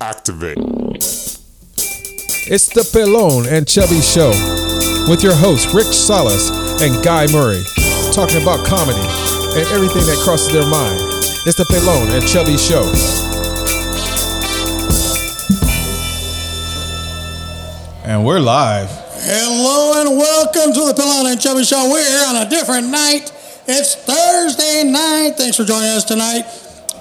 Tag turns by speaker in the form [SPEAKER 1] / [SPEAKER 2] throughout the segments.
[SPEAKER 1] Activate.
[SPEAKER 2] It's the Pelone and Chubby Show with your hosts Rick Salas and Guy Murray, talking about comedy and everything that crosses their mind. It's the Pelone and Chubby Show. And we're live.
[SPEAKER 3] Hello and welcome to the Pelone and Chubby Show. We're here on a different night. It's Thursday night. Thanks for joining us tonight.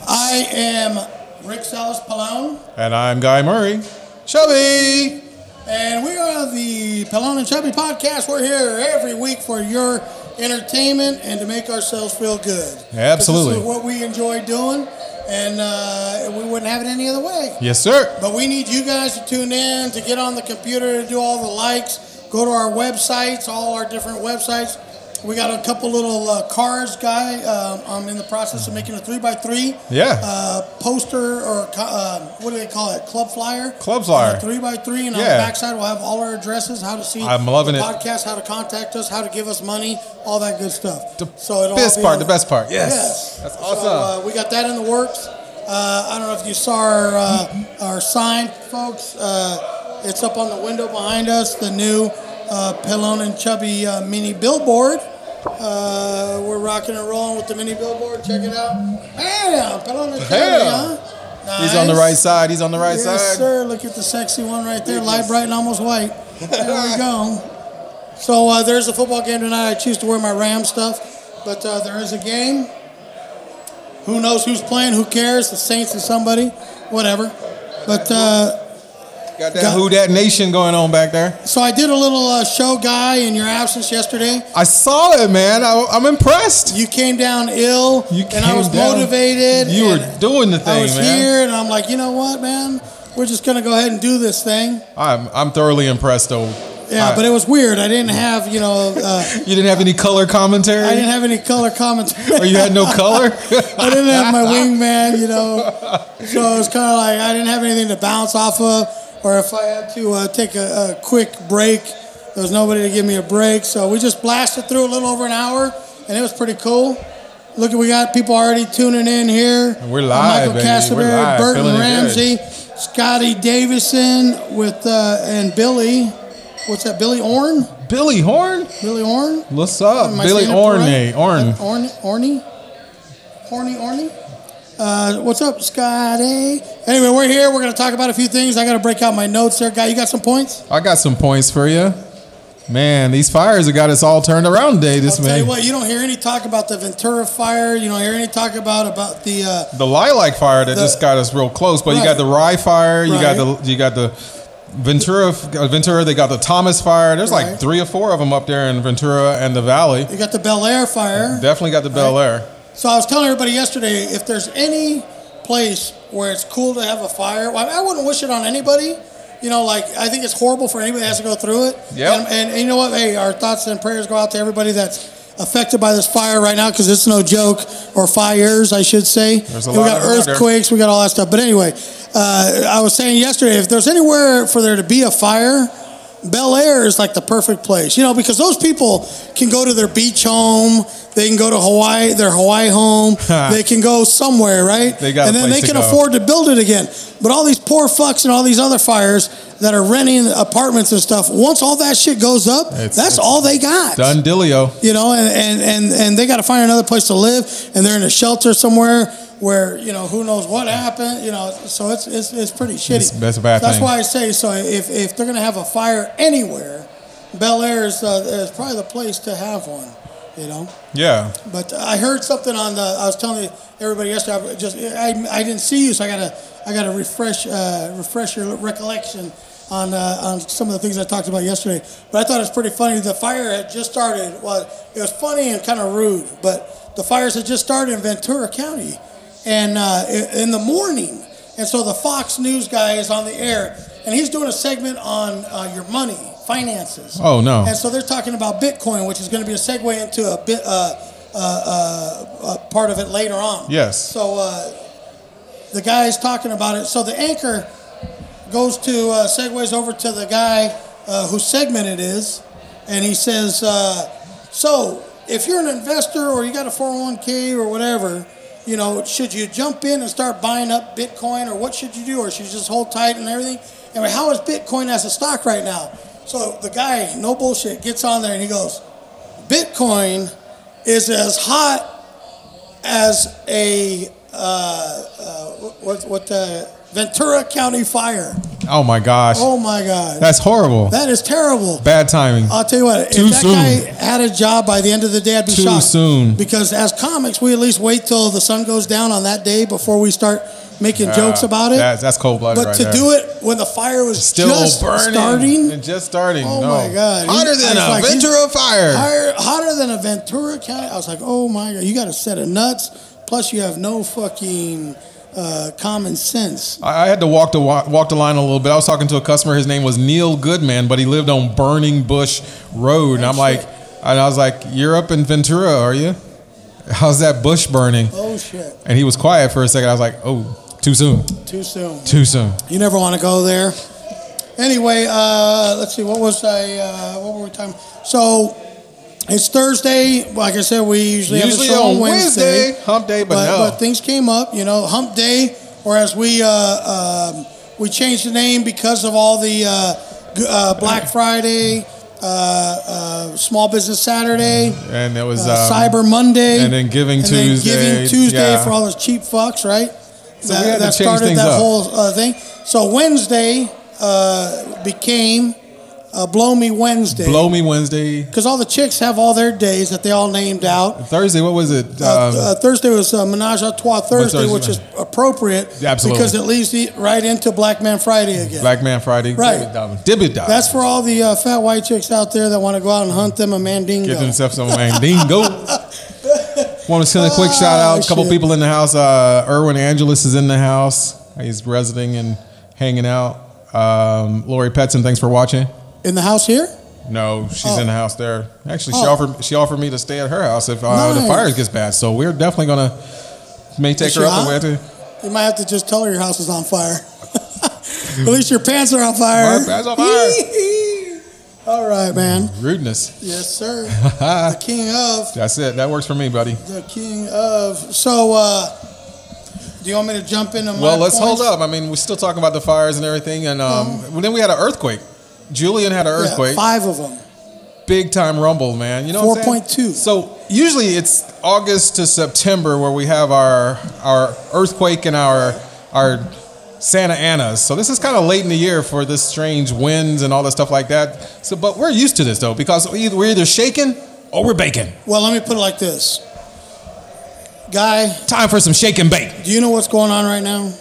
[SPEAKER 3] I am Rick Salas Pallone,
[SPEAKER 2] And I'm Guy Murray. Chubby!
[SPEAKER 3] and we are the Pallone and Chubby podcast. We're here every week for your entertainment and to make ourselves feel good.
[SPEAKER 2] Absolutely.
[SPEAKER 3] This is what we enjoy doing, and uh, we wouldn't have it any other way.
[SPEAKER 2] Yes, sir.
[SPEAKER 3] But we need you guys to tune in, to get on the computer, to do all the likes. Go to our websites, all our different websites. We got a couple little uh, cars, guy. Um, I'm in the process of making a three by three
[SPEAKER 2] Yeah.
[SPEAKER 3] uh, poster or uh, what do they call it? Club flyer.
[SPEAKER 2] Club flyer.
[SPEAKER 3] Uh, three by three, and on
[SPEAKER 2] Yeah.
[SPEAKER 3] the backside we'll have all our addresses, how to see.
[SPEAKER 2] I'm loving
[SPEAKER 3] the
[SPEAKER 2] it.
[SPEAKER 3] Podcast, how to contact us, how to give us money, all that good stuff.
[SPEAKER 2] The
[SPEAKER 3] so it'll
[SPEAKER 2] best
[SPEAKER 3] be
[SPEAKER 2] part,
[SPEAKER 3] on-
[SPEAKER 2] the best part. Yes.
[SPEAKER 3] Yes.
[SPEAKER 2] That's
[SPEAKER 3] So,
[SPEAKER 2] awesome.
[SPEAKER 3] uh, we got that in the works. Uh, I don't know if you saw our, uh, our sign, folks. Uh, it's up on the window behind us, the new uh, Pillon and Chubby uh, mini billboard. Uh, we're rocking and rolling with the mini billboard. Check it out. Bam! Pillon and Chubby,
[SPEAKER 2] Bam!
[SPEAKER 3] huh?
[SPEAKER 2] He's on the right side. He's on the right
[SPEAKER 3] Yes,
[SPEAKER 2] side.
[SPEAKER 3] Yes, sir. Look at the sexy one right there, light bright and almost white. There we go. So uh, there's a football game tonight. I choose to wear my Ram stuff, but uh, there is a game. Who knows who's playing? Who cares? The Saints and somebody, whatever. But uh,
[SPEAKER 2] Got that
[SPEAKER 3] Got-
[SPEAKER 2] Who Nation going on back there.
[SPEAKER 3] so I did a little uh, show guy in your absence yesterday.
[SPEAKER 2] I saw it, man. I, I'm impressed.
[SPEAKER 3] You came down ill,
[SPEAKER 2] You
[SPEAKER 3] and I was
[SPEAKER 2] down-
[SPEAKER 3] motivated.
[SPEAKER 2] You were doing the thing, I
[SPEAKER 3] was
[SPEAKER 2] man.
[SPEAKER 3] here, and I'm like, you know what, man? We're just gonna go ahead and do this thing.
[SPEAKER 2] I'm I'm thoroughly impressed though.
[SPEAKER 3] Yeah,
[SPEAKER 2] I-
[SPEAKER 3] but it was weird. I didn't have, you know. Uh,
[SPEAKER 2] you didn't have any color commentary.
[SPEAKER 3] I didn't have any color commentary.
[SPEAKER 2] or you had no color.
[SPEAKER 3] I didn't have my wingman, you know. So it was kind of like I didn't have anything to bounce off of, or if I had to uh, take a, a quick break, there was nobody to give me a break. So we just blasted through a little over an hour, and it was pretty cool. Look, at we got people already tuning in here.
[SPEAKER 2] We're
[SPEAKER 3] Uh,
[SPEAKER 2] live,
[SPEAKER 3] Michael
[SPEAKER 2] baby. We're live.
[SPEAKER 3] Burton
[SPEAKER 2] Feeling
[SPEAKER 3] Ramsey, Scotty Davison with uh, and Billy. What's that? Billy Orn?
[SPEAKER 2] Billy Horn.
[SPEAKER 3] Billy Orn?
[SPEAKER 2] What's up, Billy
[SPEAKER 3] it
[SPEAKER 2] Orne?
[SPEAKER 3] right?
[SPEAKER 2] Orn.
[SPEAKER 3] Orny, Orny, Horny, Orny. Uh, what's up, Scotty? Anyway, we're here. We're going to talk about a few things. I got to break out my notes there, guy. You got some points?
[SPEAKER 2] I got some points for you. Man, these fires have got us all turned around today. This
[SPEAKER 3] I'll tell you
[SPEAKER 2] man,
[SPEAKER 3] what. You don't hear any talk about the Ventura fire. You don't hear any talk about about the. Uh,
[SPEAKER 2] the lilac fire that
[SPEAKER 3] The-
[SPEAKER 2] just got us real close. But you got the rye fire. You got the you got the Ventura uh, Ventura. They got the Thomas fire. There's like three or four of them up there in Ventura and the Valley.
[SPEAKER 3] you got the Bel Air fire.
[SPEAKER 2] Definitely got the Bel Air.
[SPEAKER 3] So I was telling everybody yesterday, if there's any place where it's cool to have a fire, well, I wouldn't wish it on anybody. You know, like I think it's horrible for anybody that has to go through it.
[SPEAKER 2] Yep.
[SPEAKER 3] And, and, and you know what? Hey, our thoughts and prayers go out to everybody that's affected by this fire right now because it's no joke, or fires, I should say.
[SPEAKER 2] There's a
[SPEAKER 3] we
[SPEAKER 2] lot
[SPEAKER 3] got
[SPEAKER 2] of them out there.
[SPEAKER 3] earthquakes, we got all that stuff. But anyway, uh, I was saying yesterday, if there's anywhere for there to be a fire, Bel Air is like the perfect place, you know, because those people can go to their beach home, they can go to Hawaii, their Hawaii home, they can go somewhere, right?
[SPEAKER 2] They got
[SPEAKER 3] and then they can
[SPEAKER 2] go.
[SPEAKER 3] afford to build it again. But all these poor fucks and all these other fires that are renting apartments and stuff, once all that shit goes up,
[SPEAKER 2] It's-
[SPEAKER 3] that's
[SPEAKER 2] it's
[SPEAKER 3] all they got.
[SPEAKER 2] Done Dillio.
[SPEAKER 3] You know, and, and, and, and they got to find another place to live, and they're in a shelter somewhere where you know who knows what happened. You know, so it's it's, it's pretty shitty.
[SPEAKER 2] It's- that's a bad
[SPEAKER 3] That's
[SPEAKER 2] thing.
[SPEAKER 3] why I say so. If if they're gonna have a fire anywhere, Bel Air is, uh, is probably the place to have one. You know,
[SPEAKER 2] Yeah.
[SPEAKER 3] but I heard something on the. I was telling everybody yesterday. I just I, I didn't see you, so I gotta I gotta refresh uh, refresh your recollection on uh, on some of the things I talked about yesterday. But I thought it was pretty funny. The fire had just started. Well, it was funny and kind of rude, but the fires had just started in Ventura County, and uh, in the morning. And so the Fox News guy is on the air, and he's doing a segment on uh, your money, finances.
[SPEAKER 2] Oh, no.
[SPEAKER 3] And so they're talking about Bitcoin, which is going to be a segue into a bit uh, uh, uh, uh, part of it later on.
[SPEAKER 2] Yes.
[SPEAKER 3] So uh, the guy's talking about it. So the anchor goes to uh, segues over to the guy uh, whose segment it is, and he says, uh, "So if you're an investor or you got a 401k or whatever, you know, should you jump in and start buying up Bitcoin or what should you do? Or should you just hold tight and everything? Anyway, how is Bitcoin as a stock right now? So the guy, no bullshit, gets on there and he goes, Bitcoin is as hot as a uh, uh, what what the Ventura County fire.
[SPEAKER 2] Oh my gosh.
[SPEAKER 3] Oh my god,
[SPEAKER 2] That's horrible.
[SPEAKER 3] that is terrible.
[SPEAKER 2] Bad timing.
[SPEAKER 3] I'll tell you what,
[SPEAKER 2] Too
[SPEAKER 3] if that
[SPEAKER 2] soon.
[SPEAKER 3] guy had a job by the end of the day, I'd be
[SPEAKER 2] Too
[SPEAKER 3] shocked.
[SPEAKER 2] soon.
[SPEAKER 3] Because as comics, we at least wait till the sun goes down on that day before we start making
[SPEAKER 2] Ah,
[SPEAKER 3] jokes about it.
[SPEAKER 2] That's, that's cold blooded
[SPEAKER 3] but
[SPEAKER 2] right
[SPEAKER 3] to
[SPEAKER 2] there.
[SPEAKER 3] do it when the fire was
[SPEAKER 2] Still
[SPEAKER 3] just
[SPEAKER 2] burning.
[SPEAKER 3] starting,
[SPEAKER 2] And just starting.
[SPEAKER 3] Oh
[SPEAKER 2] no.
[SPEAKER 3] my God.
[SPEAKER 2] Hotter than a
[SPEAKER 3] like,
[SPEAKER 2] Ventura fire.
[SPEAKER 3] higher, hotter than a Ventura County. I was like, oh my god, you got a set of nuts. Plus, you have no fucking uh, common sense.
[SPEAKER 2] I had to walk the wa- walk the line a little bit. I was talking to a customer. His name was Neil Goodman, but he lived on Burning Bush Road, and
[SPEAKER 3] Oh,
[SPEAKER 2] I'm like,
[SPEAKER 3] shit.
[SPEAKER 2] and I was like, "You're up in Ventura, are you? How's that bush burning?"
[SPEAKER 3] Oh shit,
[SPEAKER 2] And he was quiet for a second. I was like, "Oh, too soon,
[SPEAKER 3] too soon.
[SPEAKER 2] too soon."
[SPEAKER 3] You never want to go there. Anyway, uh, let's see. What was I? Uh, what were we talking? So it's Thursday. Like I said, we usually,
[SPEAKER 2] Usually
[SPEAKER 3] have a show
[SPEAKER 2] on
[SPEAKER 3] Wednesday.
[SPEAKER 2] Wednesday, hump day, but
[SPEAKER 3] but,
[SPEAKER 2] no.
[SPEAKER 3] but things came up. You know, Hump Day, or as we uh, um, we changed the name because of all the uh, uh, Black Friday, uh, uh, Small Business Saturday.
[SPEAKER 2] And it was
[SPEAKER 3] uh,
[SPEAKER 2] um,
[SPEAKER 3] Cyber Monday,
[SPEAKER 2] and then Giving
[SPEAKER 3] and then
[SPEAKER 2] Tuesday,
[SPEAKER 3] Giving Tuesday
[SPEAKER 2] yeah.
[SPEAKER 3] for all those cheap fucks, right?
[SPEAKER 2] So
[SPEAKER 3] that,
[SPEAKER 2] we had to
[SPEAKER 3] that
[SPEAKER 2] change
[SPEAKER 3] started that
[SPEAKER 2] up.
[SPEAKER 3] whole uh, thing. So Wednesday uh, became uh, Blow Me Wednesday
[SPEAKER 2] Blow Me Wednesday.
[SPEAKER 3] because all the chicks have all their days that they all named out.
[SPEAKER 2] Thursday, what was it?
[SPEAKER 3] Uh,
[SPEAKER 2] Um,
[SPEAKER 3] uh, Thursday was uh, Menage a Trois Thursday,
[SPEAKER 2] Thursday?
[SPEAKER 3] which is appropriate
[SPEAKER 2] Absolutely.
[SPEAKER 3] because it leads the- right into Black Man Friday again.
[SPEAKER 2] Black Man Friday.
[SPEAKER 3] Right.
[SPEAKER 2] Dibby dab.
[SPEAKER 3] That's for all the uh, fat white chicks out there that want to go out and hunt them a mandingo.
[SPEAKER 2] Get themselves some mandingo. Want to send a quick shout out. A couple
[SPEAKER 3] shit.
[SPEAKER 2] people in the house. Uh, Erwin Angelus is in the house. He's visiting and hanging out. Um, Lori Petson, thanks for watching.
[SPEAKER 3] In the house here?
[SPEAKER 2] No, she's
[SPEAKER 3] Oh.
[SPEAKER 2] in the house there. Actually, she
[SPEAKER 3] Oh.
[SPEAKER 2] offered she offered me to stay at her house if uh, the
[SPEAKER 3] Nice.
[SPEAKER 2] fire gets bad. So we're definitely gonna may take
[SPEAKER 3] Is
[SPEAKER 2] her up. and to-
[SPEAKER 3] You might have to just tell her your house is on fire. At least your pants are on fire.
[SPEAKER 2] My pants on fire.
[SPEAKER 3] All right, man.
[SPEAKER 2] Rudeness.
[SPEAKER 3] Yes, sir. the king of.
[SPEAKER 2] That's it. That works for me, buddy.
[SPEAKER 3] The king of. So, uh, do you want me to jump my
[SPEAKER 2] Well, let's
[SPEAKER 3] points?
[SPEAKER 2] hold up. I mean, we're still talking about the fires and everything, and um, well, then we had an earthquake. Julian had an
[SPEAKER 3] Yeah,
[SPEAKER 2] earthquake.
[SPEAKER 3] five of them.
[SPEAKER 2] big time rumble, man. You know, I'm saying?
[SPEAKER 3] 4.2.
[SPEAKER 2] So usually it's August to September where we have our our earthquake and our our Santa Anas. So this is kind of late in the year for this strange winds and all that stuff like that. So, but we're used to this though because either we're either shaking or we're baking.
[SPEAKER 3] Well, let me put it like this. Guy,
[SPEAKER 2] Time for some shake and bake.
[SPEAKER 3] do you know what's going on right now?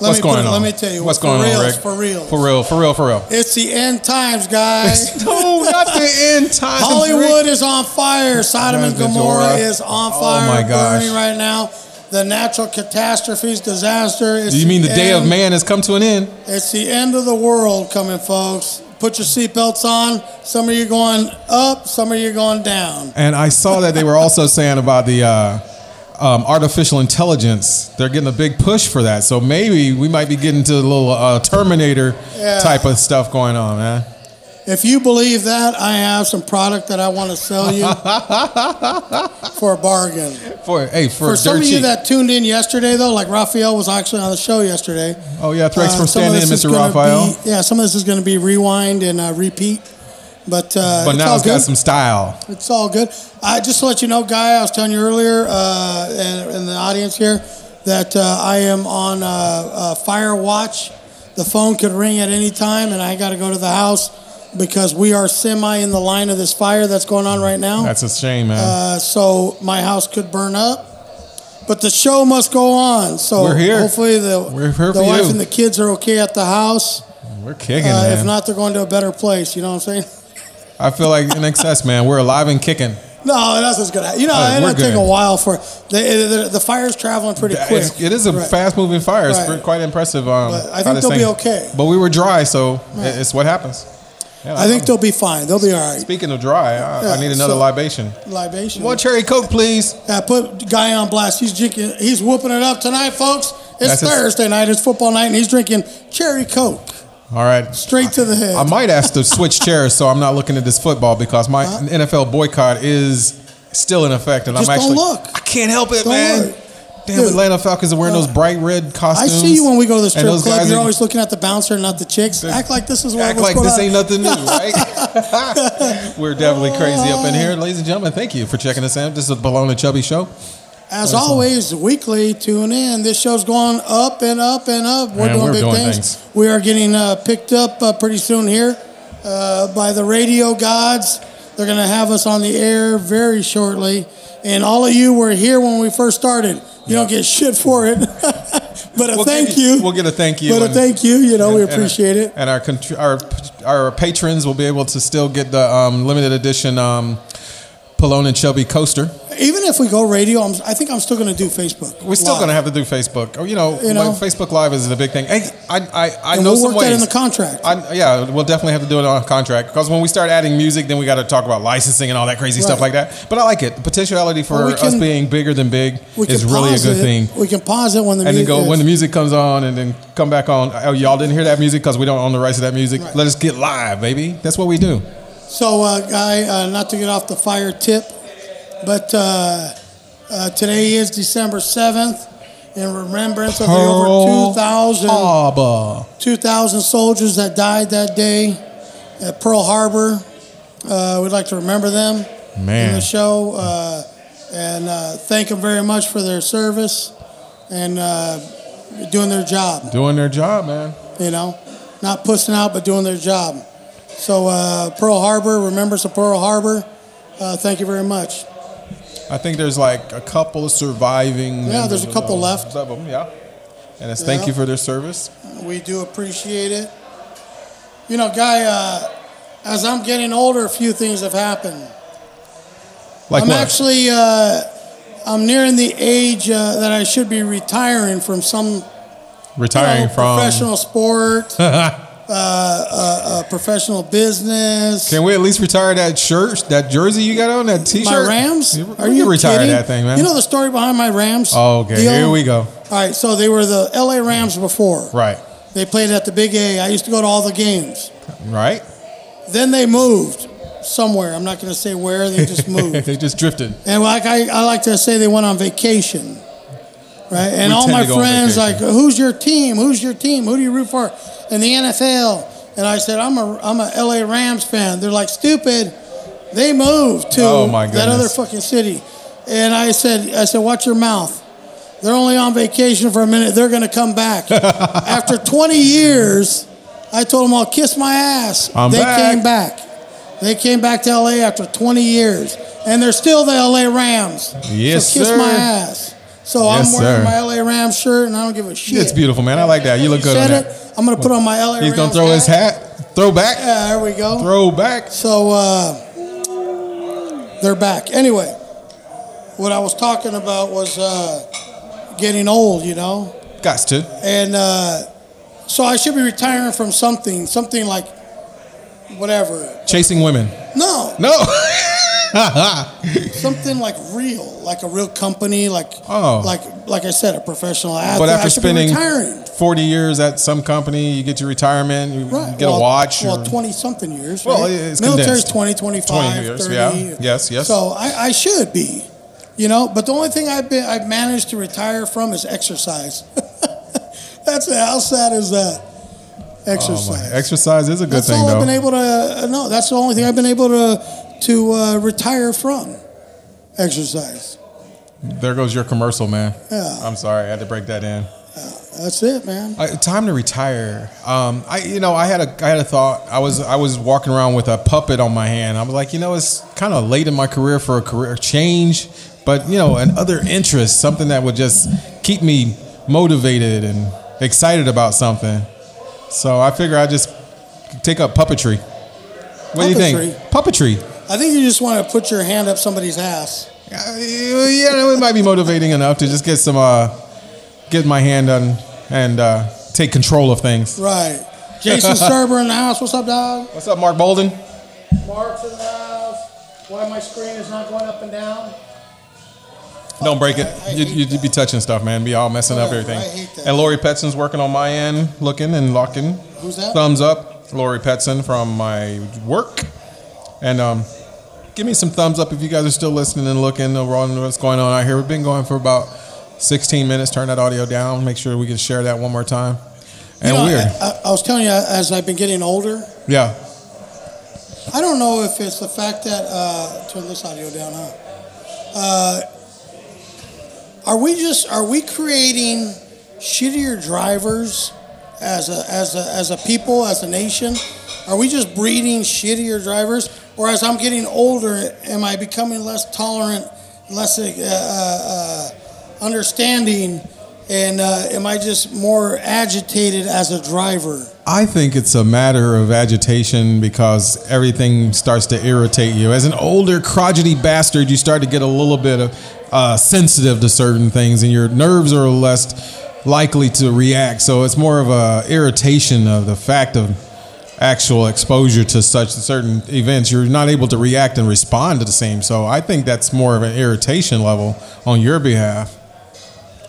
[SPEAKER 3] Let
[SPEAKER 2] What's
[SPEAKER 3] me
[SPEAKER 2] going on?
[SPEAKER 3] Let me tell you.
[SPEAKER 2] What's going on, Rick?
[SPEAKER 3] For real.
[SPEAKER 2] For real, for real, for real.
[SPEAKER 3] It's the end times, guys.
[SPEAKER 2] no, not the end time.
[SPEAKER 3] Hollywood is on fire. Sodom and
[SPEAKER 2] Gomorrah.
[SPEAKER 3] Is on
[SPEAKER 2] Oh
[SPEAKER 3] fire,
[SPEAKER 2] my gosh.
[SPEAKER 3] burning right now. The natural catastrophes, disaster. It's
[SPEAKER 2] Do you mean the day of man has come to an end?
[SPEAKER 3] It's the end of the world coming, folks. Put your seatbelts on. Some of you going up, some of you going down.
[SPEAKER 2] And I saw that they were also saying about the uh, um, artificial intelligence. They're getting a big push for that. So maybe we might be getting to a little uh, Terminator
[SPEAKER 3] Yeah.
[SPEAKER 2] type of stuff going on, man.
[SPEAKER 3] If you believe that, I have some product that I want to sell you for a bargain.
[SPEAKER 2] For hey, for,
[SPEAKER 3] For some of you that tuned in yesterday, though, like Raphael was actually on the show yesterday.
[SPEAKER 2] oh yeah, thanks
[SPEAKER 3] Uh,
[SPEAKER 2] for standing in,
[SPEAKER 3] this is
[SPEAKER 2] Mr. Raphael.
[SPEAKER 3] be- yeah, some of this is going to be rewind and uh, repeat. But, uh,
[SPEAKER 2] but
[SPEAKER 3] it's
[SPEAKER 2] now it's got
[SPEAKER 3] good.
[SPEAKER 2] some style.
[SPEAKER 3] It's all good. I just to let you know, Guy, I was telling you earlier, uh, in, in the audience here, that uh, I am on uh, uh, fire watch. The phone could ring at any time, and I got to go to the house because we are semi in the line of this fire that's going on right now.
[SPEAKER 2] That's a shame, man.
[SPEAKER 3] Uh, so my house could burn up. But the show must go on. So
[SPEAKER 2] We're here.
[SPEAKER 3] hopefully the,
[SPEAKER 2] We're here
[SPEAKER 3] the wife
[SPEAKER 2] you.
[SPEAKER 3] and the kids are okay at the house.
[SPEAKER 2] We're kicking,
[SPEAKER 3] Uh,
[SPEAKER 2] man.
[SPEAKER 3] if not, they're going to a better place. You know what I'm saying?
[SPEAKER 2] I feel like in excess, man. We're alive and kicking.
[SPEAKER 3] No, that's what's gonna. Happen. You know,
[SPEAKER 2] Uh,
[SPEAKER 3] it'll take a while for the the, the fire's traveling pretty quick.
[SPEAKER 2] It's, it is a
[SPEAKER 3] Right.
[SPEAKER 2] fast moving fire. It's
[SPEAKER 3] Right.
[SPEAKER 2] quite impressive. Um,
[SPEAKER 3] But I think they'll be okay.
[SPEAKER 2] But we were dry, so it- it's what happens. Yeah,
[SPEAKER 3] I think they'll be fine. They'll be all right.
[SPEAKER 2] Speaking of dry, I, I need another
[SPEAKER 3] so-
[SPEAKER 2] libation.
[SPEAKER 3] Libation.
[SPEAKER 2] One cherry coke, please.
[SPEAKER 3] Yeah, put guy on blast. He's drinking. He's whooping it up tonight, folks. It's
[SPEAKER 2] That's his-
[SPEAKER 3] Thursday night. It's football night, and he's drinking cherry coke
[SPEAKER 2] All right.
[SPEAKER 3] straight to the head.
[SPEAKER 2] I might ask to switch chairs so I'm not looking at this football because my NFL boycott is still in effect, and
[SPEAKER 3] Just
[SPEAKER 2] I'm
[SPEAKER 3] don't
[SPEAKER 2] actually
[SPEAKER 3] look.
[SPEAKER 2] I can't help it,
[SPEAKER 3] Don't
[SPEAKER 2] man.
[SPEAKER 3] look.
[SPEAKER 2] Damn,
[SPEAKER 3] Dude.
[SPEAKER 2] Atlanta Falcons are wearing those uh, bright red costumes.
[SPEAKER 3] I see you when we go to the strip club. You're
[SPEAKER 2] are-
[SPEAKER 3] always looking at the bouncer, not the chicks. Act like this is what
[SPEAKER 2] Act like this
[SPEAKER 3] on.
[SPEAKER 2] ain't nothing new, right? We're definitely crazy up in here, ladies and gentlemen. Thank you for checking us out. This is the and Chubby Show.
[SPEAKER 3] As always, weekly, tune in. This show's going up and up and up. We're
[SPEAKER 2] Man,
[SPEAKER 3] doing
[SPEAKER 2] we're
[SPEAKER 3] big
[SPEAKER 2] doing
[SPEAKER 3] things.
[SPEAKER 2] things.
[SPEAKER 3] We are getting uh, picked up uh, pretty soon here uh, by the radio gods. They're going to have us on the air very shortly. And all of you were here when we first started. You don't get shit for it. but a
[SPEAKER 2] We'll
[SPEAKER 3] thank
[SPEAKER 2] give
[SPEAKER 3] you.
[SPEAKER 2] We'll get a thank you.
[SPEAKER 3] but a thank you. You know, we
[SPEAKER 2] and- and-
[SPEAKER 3] appreciate it.
[SPEAKER 2] And our our our patrons will be able to still get the um, limited edition um, Palone and Chubby coaster.
[SPEAKER 3] Even if we go radio, I'm, I think I'm still going to do Facebook.
[SPEAKER 2] We're still going to have to do Facebook. Or, you know,
[SPEAKER 3] You know?
[SPEAKER 2] Facebook Live is the big thing. Hey, I I, I know
[SPEAKER 3] we'll
[SPEAKER 2] some
[SPEAKER 3] work that in the contract.
[SPEAKER 2] I, yeah, we'll definitely have to do it on a contract because when we start adding music, then we got to talk about licensing and all that crazy stuff like that. But I like it. The potentiality for
[SPEAKER 3] Well, we
[SPEAKER 2] us
[SPEAKER 3] can-
[SPEAKER 2] being bigger than big is really a good
[SPEAKER 3] it.
[SPEAKER 2] thing.
[SPEAKER 3] We can pause it when the
[SPEAKER 2] And then
[SPEAKER 3] music
[SPEAKER 2] go
[SPEAKER 3] is-
[SPEAKER 2] when the music comes on, and then come back on. Oh, y'all didn't hear that music because we don't own the rights to that music.
[SPEAKER 3] Right.
[SPEAKER 2] Let us get live, baby. That's what we do.
[SPEAKER 3] So, uh, guy, uh, not to get off the fire tip, but uh, uh, today is December 7th in remembrance of the over 2,000
[SPEAKER 2] Harbor.
[SPEAKER 3] 2,000 soldiers that died that day at Pearl Harbor. Uh, we'd like to remember them in the show uh, and uh, thank them very much for their service and uh, doing their job
[SPEAKER 2] Doing their job, man.
[SPEAKER 3] you know, not pussing out, but doing their job. So uh, Pearl Harbor, remembrance of Pearl Harbor. Uh, thank you very much.
[SPEAKER 2] I think there's like a couple of surviving.
[SPEAKER 3] Yeah, there's a couple left.
[SPEAKER 2] Of them, yeah. And it's thank you for their service.
[SPEAKER 3] We do appreciate it. You know, Guy, uh, as I'm getting older, a few things have happened.
[SPEAKER 2] Like
[SPEAKER 3] I'm
[SPEAKER 2] what?
[SPEAKER 3] actually, uh, I'm nearing the age uh, that I should be retiring from some you
[SPEAKER 2] retiring
[SPEAKER 3] know,
[SPEAKER 2] from.
[SPEAKER 3] professional sport, uh, uh, uh, professional business.
[SPEAKER 2] Can we at least retire that shirt, that jersey you got on, that T-shirt?
[SPEAKER 3] My Rams?
[SPEAKER 2] You-
[SPEAKER 3] Are you
[SPEAKER 2] retire
[SPEAKER 3] kidding?
[SPEAKER 2] that thing, man.
[SPEAKER 3] You know the story behind my Rams?
[SPEAKER 2] oh, okay.
[SPEAKER 3] deal?
[SPEAKER 2] Here we go.
[SPEAKER 3] All right, so they were the LA Rams before.
[SPEAKER 2] Right,
[SPEAKER 3] They played at the Big A. I used to go to all the games.
[SPEAKER 2] right.
[SPEAKER 3] Then they moved somewhere. I'm not going to say where. They just moved.
[SPEAKER 2] they just drifted.
[SPEAKER 3] and like I, I like to say, they went on vacation. Right, and
[SPEAKER 2] We
[SPEAKER 3] all my
[SPEAKER 2] to go on
[SPEAKER 3] friends like, "Who's your team? Who's your team? Who do you root for in the NFL?" And I said, "I'm a I'm a LA Rams fan." They're like, "Stupid." They moved to
[SPEAKER 2] Oh, my
[SPEAKER 3] that other fucking city, and I said, "I said, watch your mouth." They're only on vacation for a minute. They're going to come back. After 20 years, I told them, I'll kiss my ass.
[SPEAKER 2] I'm
[SPEAKER 3] they
[SPEAKER 2] back.
[SPEAKER 3] came back. They came back to LA after 20 years. And they're still the LA Rams.
[SPEAKER 2] Yes,
[SPEAKER 3] so kiss
[SPEAKER 2] sir.
[SPEAKER 3] my ass. So
[SPEAKER 2] Yes,
[SPEAKER 3] I'm wearing
[SPEAKER 2] sir.
[SPEAKER 3] my LA Rams shirt and I don't give a shit.
[SPEAKER 2] It's beautiful, man. I like that. You look good on
[SPEAKER 3] Said
[SPEAKER 2] that.
[SPEAKER 3] it. I'm going to put on my LA
[SPEAKER 2] He's gonna throw his hat. Throw back.
[SPEAKER 3] Yeah, there we go.
[SPEAKER 2] Throw back.
[SPEAKER 3] So uh, they're back. Anyway, what I was talking about was uh, getting old, you know?
[SPEAKER 2] Got to.
[SPEAKER 3] And uh, so I should be retiring from something, something like whatever.
[SPEAKER 2] Chasing women.
[SPEAKER 3] No,
[SPEAKER 2] No.
[SPEAKER 3] something like real, like a real company, like
[SPEAKER 2] Oh.
[SPEAKER 3] like like I said, a professional athlete.
[SPEAKER 2] but after spending 40 years at some company, you get your retirement, you
[SPEAKER 3] Right.
[SPEAKER 2] get
[SPEAKER 3] well,
[SPEAKER 2] a watch.
[SPEAKER 3] Well, 20 something years.
[SPEAKER 2] Well,
[SPEAKER 3] right?
[SPEAKER 2] it's
[SPEAKER 3] Military's
[SPEAKER 2] condensed.
[SPEAKER 3] 20, 25,
[SPEAKER 2] 20 years,
[SPEAKER 3] 30.
[SPEAKER 2] yeah. Yes, yes.
[SPEAKER 3] So I, I should be, you know, but the only thing I've been I've managed to retire from is exercise. That's it. How sad is that?
[SPEAKER 2] Oh,
[SPEAKER 3] Exercise.
[SPEAKER 2] my. Exercise is a good
[SPEAKER 3] That's
[SPEAKER 2] thing,
[SPEAKER 3] all I've
[SPEAKER 2] though.
[SPEAKER 3] been able to. Uh, no, that's the only thing I've been able to to uh, retire from. Exercise.
[SPEAKER 2] there goes your commercial, man.
[SPEAKER 3] Yeah.
[SPEAKER 2] I'm sorry, I had to break that in.
[SPEAKER 3] That's it, man.
[SPEAKER 2] I, time to retire. Um, I, you know, I had a, I had a thought. I was, I was walking around with a puppet on my hand. I was like, you know, it's kind of late in my career for a career change, but you know, another interest, something that would just keep me motivated and excited about something. So I figure I just take up puppetry. What do you think? Puppetry.
[SPEAKER 3] I think you just want to put your hand up somebody's ass.
[SPEAKER 2] Uh, yeah, it might be motivating enough to just get some, uh, get my hand on and uh, take control of things.
[SPEAKER 3] Right. Jason Serber in the house. What's up, dog?
[SPEAKER 2] What's up, Mark Bolden?
[SPEAKER 3] Mark's in the house. Why my screen is not going up and down?
[SPEAKER 2] Don't break it.
[SPEAKER 3] I- I
[SPEAKER 2] you, you'd
[SPEAKER 3] that.
[SPEAKER 2] be touching stuff, man. Be all messing up everything.
[SPEAKER 3] I hate that.
[SPEAKER 2] And Lori Petson's working on my end, looking and locking.
[SPEAKER 3] Who's that?
[SPEAKER 2] Thumbs up, Lori Petson from my work. And um, give me some thumbs up if you guys are still listening and looking over on what's going on out here. We've been going for about 16 minutes. Turn that audio down. Make sure we can share that one more time. And
[SPEAKER 3] You know,
[SPEAKER 2] weird.
[SPEAKER 3] I, I, I was telling you as I've been getting older,
[SPEAKER 2] yeah.
[SPEAKER 3] I don't know if it's the fact that uh, turn this audio down, huh? Uh, are we just are we creating shittier drivers as a as a as a people as a nation? Are we just breeding shittier drivers? Or as I'm getting older, am I becoming less tolerant, less uh, uh, uh, understanding, and uh, am I just more agitated as a driver?
[SPEAKER 2] I think it's a matter of agitation because everything starts to irritate you. As an older, crotchety bastard, you start to get a little bit of uh, sensitive to certain things, and your nerves are less likely to react. So it's more of a irritation of the fact of actual exposure to such certain events. You're not able to react and respond to the same. So I think that's more of an irritation level on your behalf.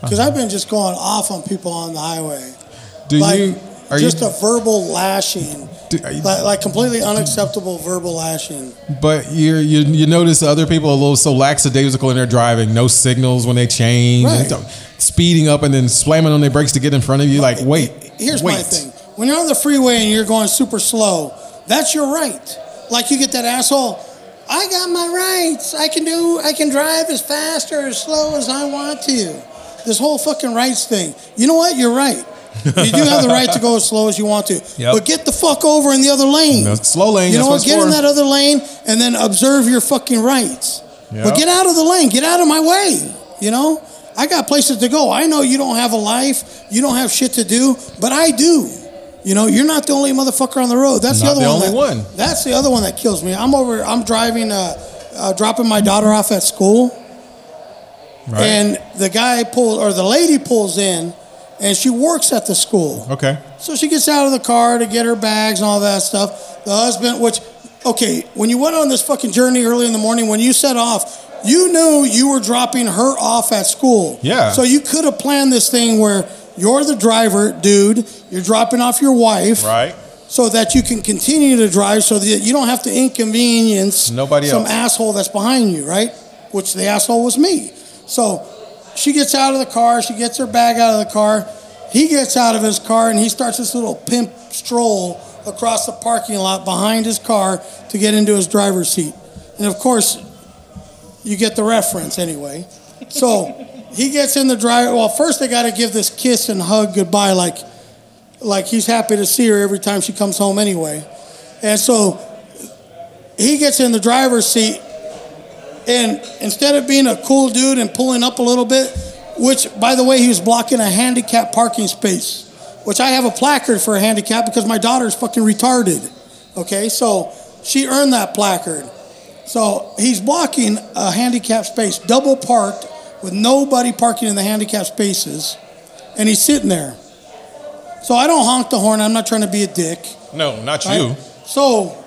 [SPEAKER 3] Because I've been just going off on people on the highway.
[SPEAKER 2] Do
[SPEAKER 3] like
[SPEAKER 2] you? Are
[SPEAKER 3] just
[SPEAKER 2] you?
[SPEAKER 3] a verbal lashing,
[SPEAKER 2] do- you-
[SPEAKER 3] like, like completely unacceptable verbal lashing.
[SPEAKER 2] But you you you notice other people are a little so lackadaisical in their driving, no signals when they change,
[SPEAKER 3] Right.
[SPEAKER 2] speeding up and then slamming on their brakes to get in front of you. Like, wait,
[SPEAKER 3] Here's
[SPEAKER 2] wait.
[SPEAKER 3] my thing: when you're on the freeway and you're going super slow, that's your right. Like you get that asshole. I got my rights. I can do. I can drive as fast or as slow as I want to. This whole fucking rights thing. You know what? You're right. You do have the right to go as slow as you want to.
[SPEAKER 2] Yep.
[SPEAKER 3] But get the fuck over in the other lane.
[SPEAKER 2] No, slow lane,
[SPEAKER 3] You know
[SPEAKER 2] what
[SPEAKER 3] Get in that other lane and then observe your fucking rights.
[SPEAKER 2] Yep.
[SPEAKER 3] But get out of the lane. Get out of my way. You know? I got places to go. I know you don't have a life. You don't have shit to do, but I do. You know, you're not the only motherfucker on the road. That's
[SPEAKER 2] Not
[SPEAKER 3] the other
[SPEAKER 2] the
[SPEAKER 3] one.
[SPEAKER 2] only
[SPEAKER 3] that-
[SPEAKER 2] one.
[SPEAKER 3] That's the other one that kills me. I'm over. I'm driving, uh, uh, dropping my daughter off at school,
[SPEAKER 2] Right.
[SPEAKER 3] and the guy pulls or the lady pulls in, and she works at the school.
[SPEAKER 2] okay.
[SPEAKER 3] So she gets out of the car to get her bags and all that stuff. The husband, which, okay, when you went on this fucking journey early in the morning, when you set off, you knew you were dropping her off at school.
[SPEAKER 2] Yeah.
[SPEAKER 3] So you could have planned this thing where you're the driver, dude, you're dropping off your wife.
[SPEAKER 2] Right.
[SPEAKER 3] So that you can continue to drive so that you don't have to inconvenience
[SPEAKER 2] Nobody
[SPEAKER 3] some
[SPEAKER 2] else.
[SPEAKER 3] asshole that's behind you, right? Which the asshole was me. So she gets out of the car, she gets her bag out of the car. He gets out of his car and he starts this little pimp stroll across the parking lot behind his car to get into his driver's seat. And of course, you get the reference anyway. So he gets in the driver. Well, first they got to give this kiss and hug goodbye, like, like he's happy to see her every time she comes home anyway. And so he gets in the driver's seat, and instead of being a cool dude and pulling up a little bit, which, by the way, he was blocking a handicap parking space, which I have a placard for a handicap because my daughter's fucking retarded. Okay, so she earned that placard. So he's blocking a handicap space, double parked, with nobody parking in the handicap spaces, and he's sitting there. So I don't honk the horn. I'm not trying to be a dick.
[SPEAKER 2] No, not
[SPEAKER 3] right?
[SPEAKER 2] you.
[SPEAKER 3] So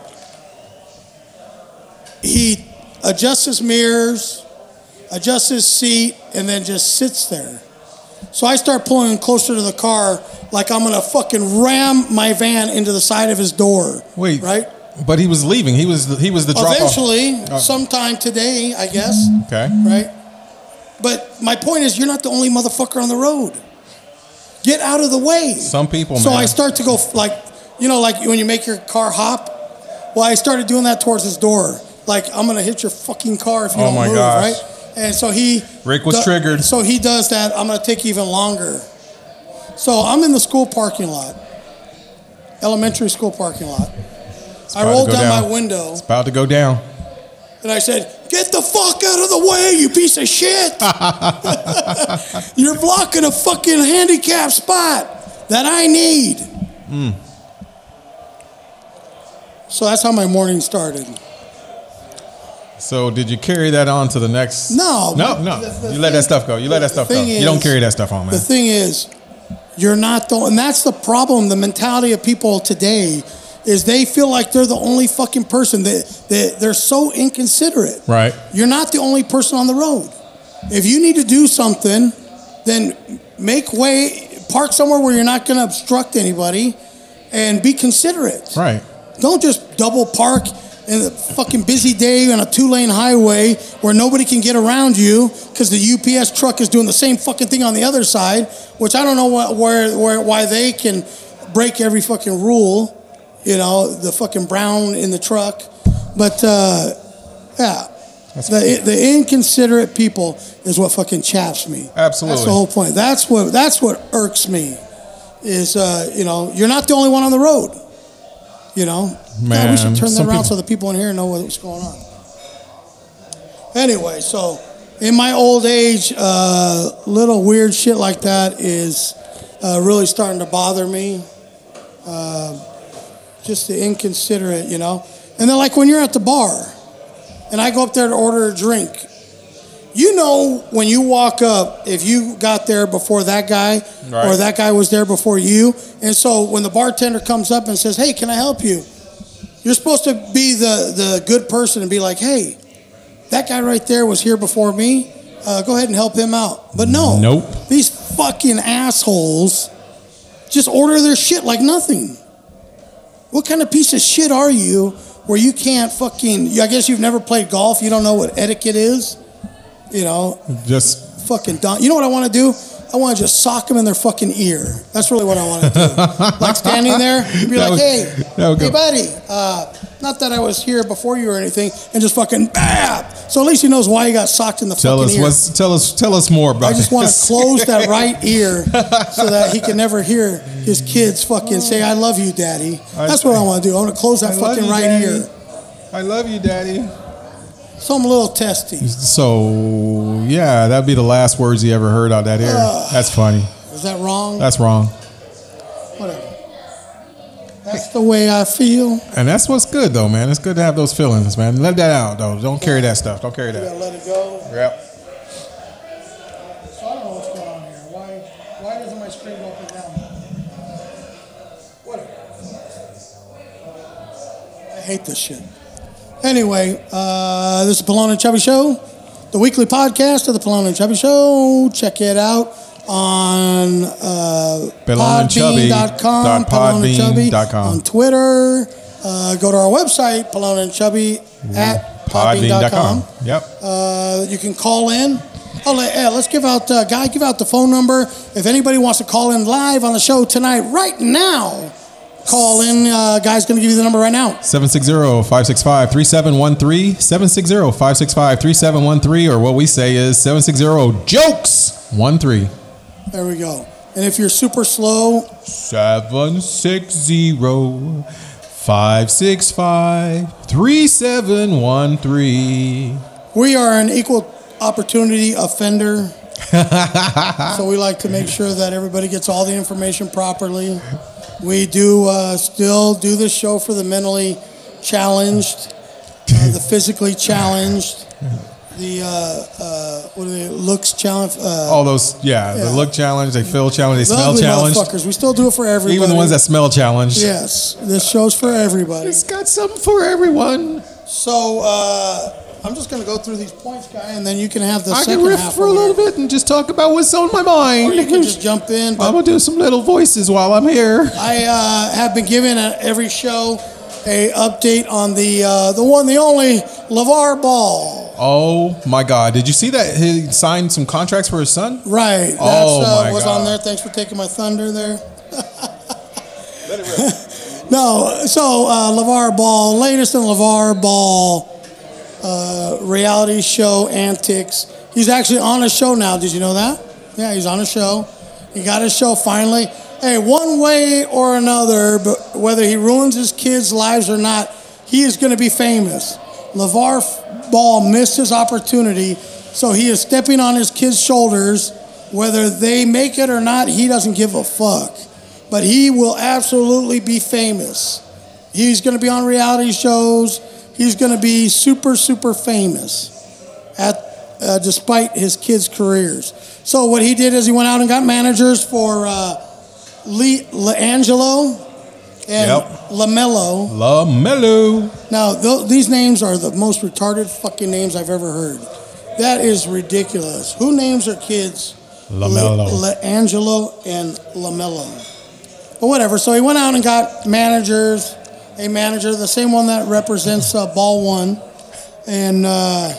[SPEAKER 3] he adjusts his mirrors, adjusts his seat, and then just sits there. So I start pulling closer to the car like I'm gonna fucking ram my van into the side of his door.
[SPEAKER 2] Wait.
[SPEAKER 3] Right?
[SPEAKER 2] But he was leaving. He was the, he was the drop off.
[SPEAKER 3] Eventually,
[SPEAKER 2] Oh.
[SPEAKER 3] sometime today, I guess.
[SPEAKER 2] Okay.
[SPEAKER 3] Right? But my point is, you're not the only motherfucker on the road. Get out of the way.
[SPEAKER 2] Some people,
[SPEAKER 3] So
[SPEAKER 2] man.
[SPEAKER 3] I start to go like, you know, like when you make your car hop. Well, I started doing that towards his door. Like I'm gonna hit your fucking car if you
[SPEAKER 2] Oh
[SPEAKER 3] don't move,
[SPEAKER 2] gosh.
[SPEAKER 3] right? And so he
[SPEAKER 2] Rick was
[SPEAKER 3] do-
[SPEAKER 2] triggered.
[SPEAKER 3] So he does that. I'm gonna take even longer. So I'm in the school parking lot, elementary school parking lot. I rolled down,
[SPEAKER 2] down.
[SPEAKER 3] my window It's
[SPEAKER 2] About to go down.
[SPEAKER 3] and I said, "Get the fuck out of the way, you piece of shit! You're blocking a fucking handicap spot that I need." Hmm. So that's how my morning started.
[SPEAKER 2] So did you carry that on to the next?
[SPEAKER 3] No,
[SPEAKER 2] no, no.
[SPEAKER 3] the- the
[SPEAKER 2] you let
[SPEAKER 3] thing-
[SPEAKER 2] that stuff go. You let that stuff go.
[SPEAKER 3] thing
[SPEAKER 2] you don't carry that stuff on, man.
[SPEAKER 3] The thing is, you're not the, and that's the problem. The mentality of people today is they feel like they're the only fucking person. that, they, they're so inconsiderate.
[SPEAKER 2] Right.
[SPEAKER 3] You're not the only person on the road. If you need to do something, then make way, park somewhere where you're not going to obstruct anybody, and be considerate.
[SPEAKER 2] Right.
[SPEAKER 3] Don't just double park in a fucking busy day on a two lane highway where nobody can get around you because the UPS truck is doing the same fucking thing on the other side, which I don't know what, where, where, why they can break every fucking rule, you know, the fucking brown in the truck. But, uh, yeah. The, the inconsiderate people is what fucking chaps me.
[SPEAKER 2] Absolutely.
[SPEAKER 3] That's the whole point. That's what that's what irks me. Is uh, you know you're not the only one on the road. You know, God, we should turn that around
[SPEAKER 2] people-
[SPEAKER 3] so the people in here know what's going on. Anyway, so in my old age, uh, little weird shit like that is uh, really starting to bother me. Uh, just the inconsiderate, you know. And then, like when you're at the bar, and I go up there to order a drink, you know when you walk up if you got there before that guy or that guy was there before you. And so when the bartender comes up and says, "Hey, can I help you?" You're supposed to be the the good person and be like, "Hey, that guy right there was here before me. Uh, go ahead and help him out." But no,
[SPEAKER 2] Nope.
[SPEAKER 3] These fucking assholes just order their shit like nothing. What kind of piece of shit are you where you can't fucking? I guess you've never played golf. You don't know what etiquette is. You know,
[SPEAKER 2] Just
[SPEAKER 3] fucking dumb. You know what I want to do? I want to just sock them in their fucking ear. That's really what I want to do. like standing there, and be
[SPEAKER 2] That
[SPEAKER 3] like,
[SPEAKER 2] would-
[SPEAKER 3] "Hey, hey, buddy. Uh, not that I was here before you or anything," and just fucking bam. So at least he knows why he got socked in the
[SPEAKER 2] tell
[SPEAKER 3] fucking
[SPEAKER 2] us
[SPEAKER 3] ear.
[SPEAKER 2] what's tell us tell us more about it.
[SPEAKER 3] I just want to close that right ear so that he can never hear his kids fucking say, "I love you, daddy."
[SPEAKER 2] I-
[SPEAKER 3] That's what I want to do. I want to close that
[SPEAKER 2] I
[SPEAKER 3] fucking
[SPEAKER 2] you,
[SPEAKER 3] right
[SPEAKER 2] Daddy.
[SPEAKER 3] ear.
[SPEAKER 2] I love you, Daddy.
[SPEAKER 3] So I'm a little testy.
[SPEAKER 2] So yeah, that'd be the last words he ever heard out that ear. That's funny.
[SPEAKER 3] Is that wrong?
[SPEAKER 2] That's wrong.
[SPEAKER 3] Whatever. That's the way I feel.
[SPEAKER 2] And that's what's good though, man. It's good to have those feelings, man. Let that out though. Don't carry that stuff. Don't carry
[SPEAKER 3] You gotta
[SPEAKER 2] that.
[SPEAKER 3] let it go.
[SPEAKER 2] Yep.
[SPEAKER 3] So I don't know what's going on here. Why? Why doesn't my screen go up and down? Whatever. I hate this shit. Anyway, uh, this is Palone and Chubby Show, the weekly podcast of the Palone and Chubby Show. Check it out on uh, podbean.com,
[SPEAKER 2] dot
[SPEAKER 3] Palone and
[SPEAKER 2] dot com.
[SPEAKER 3] on Twitter. Uh, go to our website, Palone and Chubby at podbean.com.
[SPEAKER 2] Yep.
[SPEAKER 3] Uh, you can call in. Oh, yeah, let's give out, uh, guy, give out the phone number. If anybody wants to call in live on the show tonight, right now, call in. Uh, guy's going to give you the number right now.
[SPEAKER 2] 760-565-3713, 760-565-3713, or what we say is 760-JOKES-13.
[SPEAKER 3] There we go. And if you're super slow,
[SPEAKER 2] 760-565-3713.
[SPEAKER 3] we are an equal opportunity offender. so we like to make sure that everybody gets all the information properly. We do uh, still do this show for the mentally challenged, uh, the physically challenged, the uh, uh, what are they? Looks challenge. Uh,
[SPEAKER 2] All those, yeah,
[SPEAKER 3] Yeah.
[SPEAKER 2] the look challenge, they feel challenge, they
[SPEAKER 3] the
[SPEAKER 2] smell
[SPEAKER 3] motherfuckers. We still do it for everybody.
[SPEAKER 2] Even the ones that smell challenged.
[SPEAKER 3] Yes, this show's for everybody.
[SPEAKER 2] It's got something for everyone.
[SPEAKER 3] So uh, I'm just going to go through these points, guy, and then you can have the
[SPEAKER 2] I
[SPEAKER 3] second
[SPEAKER 2] can riff
[SPEAKER 3] half
[SPEAKER 2] for a
[SPEAKER 3] over
[SPEAKER 2] little
[SPEAKER 3] here.
[SPEAKER 2] bit and just talk about what's on my mind.
[SPEAKER 3] Or you can just jump in.
[SPEAKER 2] I'm
[SPEAKER 3] But
[SPEAKER 2] gonna do some little voices while I'm here.
[SPEAKER 3] I uh, have been given at every show a update on the uh, the one, the only LeVar Ball.
[SPEAKER 2] Oh my God! Did you see that he signed some contracts for his son?
[SPEAKER 3] Right. That's,
[SPEAKER 2] Oh,
[SPEAKER 3] uh,
[SPEAKER 2] my
[SPEAKER 3] was
[SPEAKER 2] God.
[SPEAKER 3] on there. Thanks for taking my thunder there. no, so uh, LeVar Ball, latest in LeVar Ball uh, reality show antics. He's actually on a show now. Did you know that? Yeah, he's on a show. He got his show finally. Hey, one way or another, but whether he ruins his kids' lives or not, he is going to be famous. LeVar Ball missed his opportunity, so he is stepping on his kids' shoulders. Whether they make it or not, he doesn't give a fuck. But he will absolutely be famous. He's going to be on reality shows. He's going to be super, super famous at uh, despite his kids' careers. So what he did is he went out and got managers for uh, Lee LiAngelo and
[SPEAKER 2] Yep.
[SPEAKER 3] LaMelo.
[SPEAKER 2] LaMelo.
[SPEAKER 3] Now th- these names are the most retarded fucking names I've ever heard. That is ridiculous. Who names their kids
[SPEAKER 2] LaMelo.
[SPEAKER 3] Le- LiAngelo and LaMelo? But whatever. So he went out and got managers a manager, the same one that represents uh, Ball One, and uh,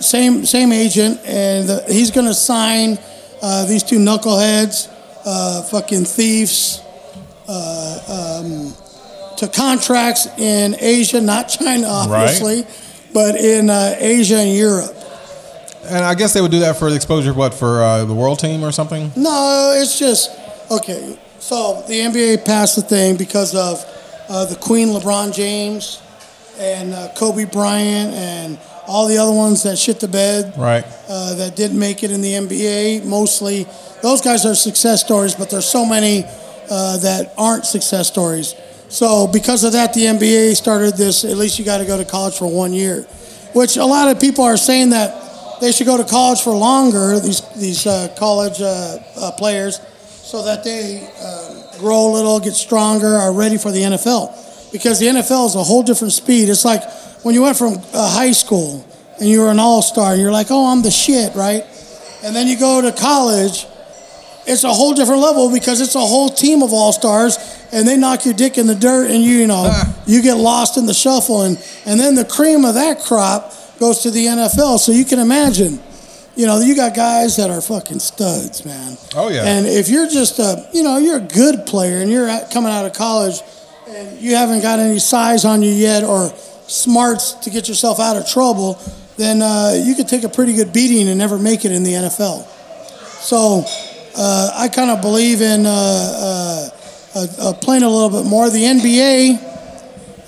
[SPEAKER 3] same same agent, and the, he's going to sign uh, these two knuckleheads, uh, fucking thieves, uh, um, to contracts in Asia, not China, obviously, but in uh, Asia and Europe.
[SPEAKER 2] And I guess they would do that for the exposure, what, for uh, the world team or something?
[SPEAKER 3] No, it's just okay. So the NBA passed the thing because of uh, the Queen, LeBron James, and uh, Kobe Bryant, and all the other ones that shit the bed.
[SPEAKER 2] Right.
[SPEAKER 3] Uh, that didn't make it in the NBA. Mostly, those guys are success stories, but there's so many uh, that aren't success stories. So because of that, the NBA started this. At least you got to go to college for one year, which a lot of people are saying that they should go to college for longer. These these uh, college uh, uh, players, so that they uh, grow a little, get stronger, are ready for the NFL. Because the NFL is a whole different speed. It's like when you went from uh, high school and you were an all star, and you're like, oh, I'm the shit, right? And then you go to college. It's a whole different level because it's a whole team of all stars, and they knock your dick in the dirt, and you, you know, you get lost in the shuffle, and and then the cream of that crop goes to the NFL. So you can imagine, you know, you got guys that are fucking studs, man.
[SPEAKER 2] Oh, yeah.
[SPEAKER 3] And if you're just a, you know, you're a good player and you're coming out of college and you haven't got any size on you yet or smarts to get yourself out of trouble, then uh, you could take a pretty good beating and never make it in the NFL. So uh, I kind of believe in uh, uh, uh, uh, playing a little bit more. The NBA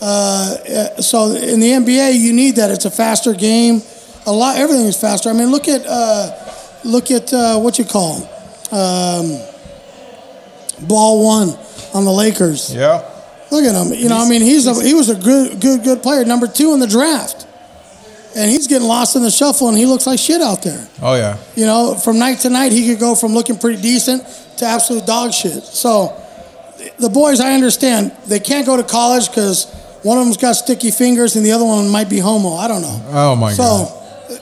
[SPEAKER 3] uh, so in the NBA, you need that. It's a faster game. A lot, everything is faster. I mean, look at uh, look at uh, what you call um, ball one on the Lakers.
[SPEAKER 2] Yeah.
[SPEAKER 3] Look at him. You know, I mean, he's a, he was a good, good, good player. Number two in the draft, and he's getting lost in the shuffle, and he looks like shit out there.
[SPEAKER 2] Oh, yeah.
[SPEAKER 3] You know, from night to night, he could go from looking pretty decent to absolute dog shit. So, the boys, I understand, they can't go to college because one of them's got sticky fingers and the other one might be homo. I don't know.
[SPEAKER 2] Oh, my
[SPEAKER 3] so,
[SPEAKER 2] God.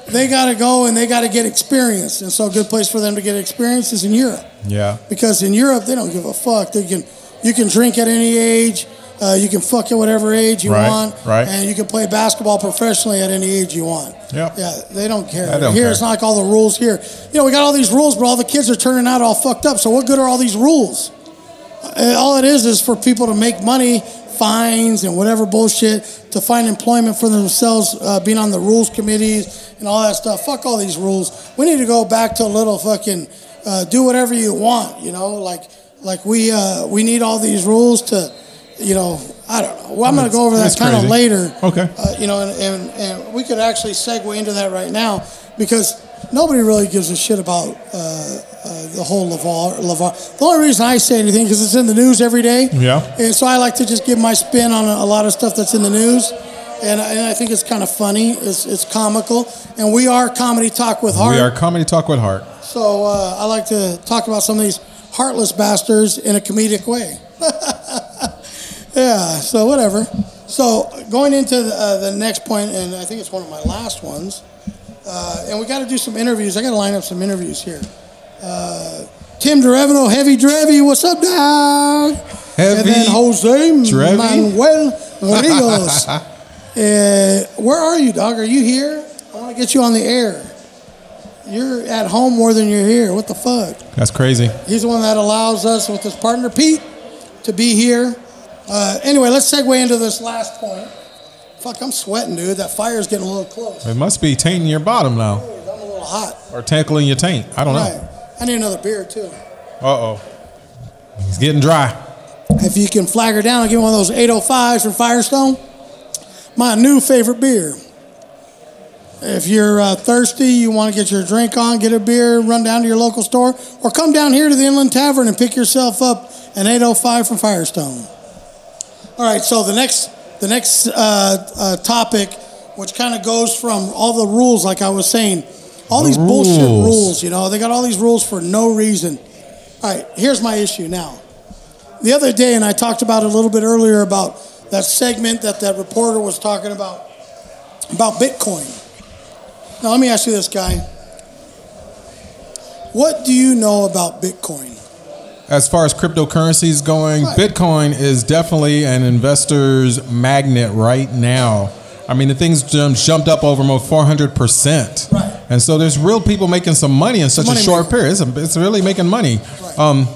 [SPEAKER 3] They got to go and they got to get experience. And so, a good place for them to get experience is in Europe.
[SPEAKER 2] Yeah.
[SPEAKER 3] Because in Europe, they don't give a fuck. They can, you can drink at any age. Uh, you can fuck at whatever age you
[SPEAKER 2] Right,
[SPEAKER 3] want,
[SPEAKER 2] right.
[SPEAKER 3] and you can play basketball professionally at any age you want.
[SPEAKER 2] Yep.
[SPEAKER 3] Yeah, they don't care.
[SPEAKER 2] Don't
[SPEAKER 3] here,
[SPEAKER 2] care.
[SPEAKER 3] it's not like all the rules here. You know, we got all these rules, but all the kids are turning out all fucked up. So what good are all these rules? Uh, all it is is for people to make money, fines and whatever bullshit to find employment for themselves, uh, being on the rules committees and all that stuff. Fuck all these rules. We need to go back to a little fucking uh, do whatever you want. You know, like like we uh, we need all these rules to, you know, I don't know. Well, I'm going to go over that kind of later.
[SPEAKER 2] Okay.
[SPEAKER 3] Uh, you know, and, and, and we could actually segue into that right now because nobody really gives a shit about uh, uh, the whole LeVar. LeVar. The only reason I say anything because it's in the news every day.
[SPEAKER 2] Yeah.
[SPEAKER 3] And so I like to just give my spin on a, a lot of stuff that's in the news. And, I- and I think it's kind of funny. It's, it's comical. And we are Comedy Talk with Heart.
[SPEAKER 2] We are Comedy Talk with Heart.
[SPEAKER 3] So uh, I like to talk about some of these heartless bastards in a comedic way. yeah, so whatever. So going into the, uh, the next point, and I think it's one of my last ones, uh, and we got to do some interviews. I got to line up some interviews here. Uh, Tim Derevino, Heavy Drevy, what's up, dog? and
[SPEAKER 2] Heavy
[SPEAKER 3] then Jose
[SPEAKER 2] Drevy?
[SPEAKER 3] Manuel Rios. uh, where are you, dog? Are you here? I want to get you on the air. You're at home more than you're here. What the fuck?
[SPEAKER 2] That's crazy.
[SPEAKER 3] He's the one that allows us with his partner Pete to be here. Uh, anyway, let's segue into this last point. Fuck, I'm sweating, dude. That fire's getting a little close.
[SPEAKER 2] It must be tainting your bottom now
[SPEAKER 3] I'm a little hot.
[SPEAKER 2] or tackling your taint. I don't know.
[SPEAKER 3] Right. I need another beer too.
[SPEAKER 2] Uh oh. It's getting dry.
[SPEAKER 3] If you can flag her down, I'll give you one of those 805s from Firestone. My new favorite beer. If you're uh, thirsty, you want to get your drink on, get a beer, run down to your local store, or come down here to the Inland Tavern and pick yourself up an 805 from Firestone. All right, so the next the next uh, uh, topic, which kind of goes from all the rules, like I was saying, all
[SPEAKER 2] The
[SPEAKER 3] these bullshit
[SPEAKER 2] rules.
[SPEAKER 3] rules. You know, they got all these rules for no reason. All right, here's my issue now. The other day, and I talked about it a little bit earlier about that segment that that reporter was talking about about Bitcoin. Now, let me ask you this, guy. What do you know about Bitcoin?
[SPEAKER 2] As far as cryptocurrencies going,
[SPEAKER 3] Right.
[SPEAKER 2] Bitcoin is definitely an investor's magnet right now. I mean, the thing's jumped up over almost 400%.
[SPEAKER 3] Right.
[SPEAKER 2] And so there's real people making some money in such a short
[SPEAKER 3] maker.
[SPEAKER 2] period. It's, a, it's really making money. Um,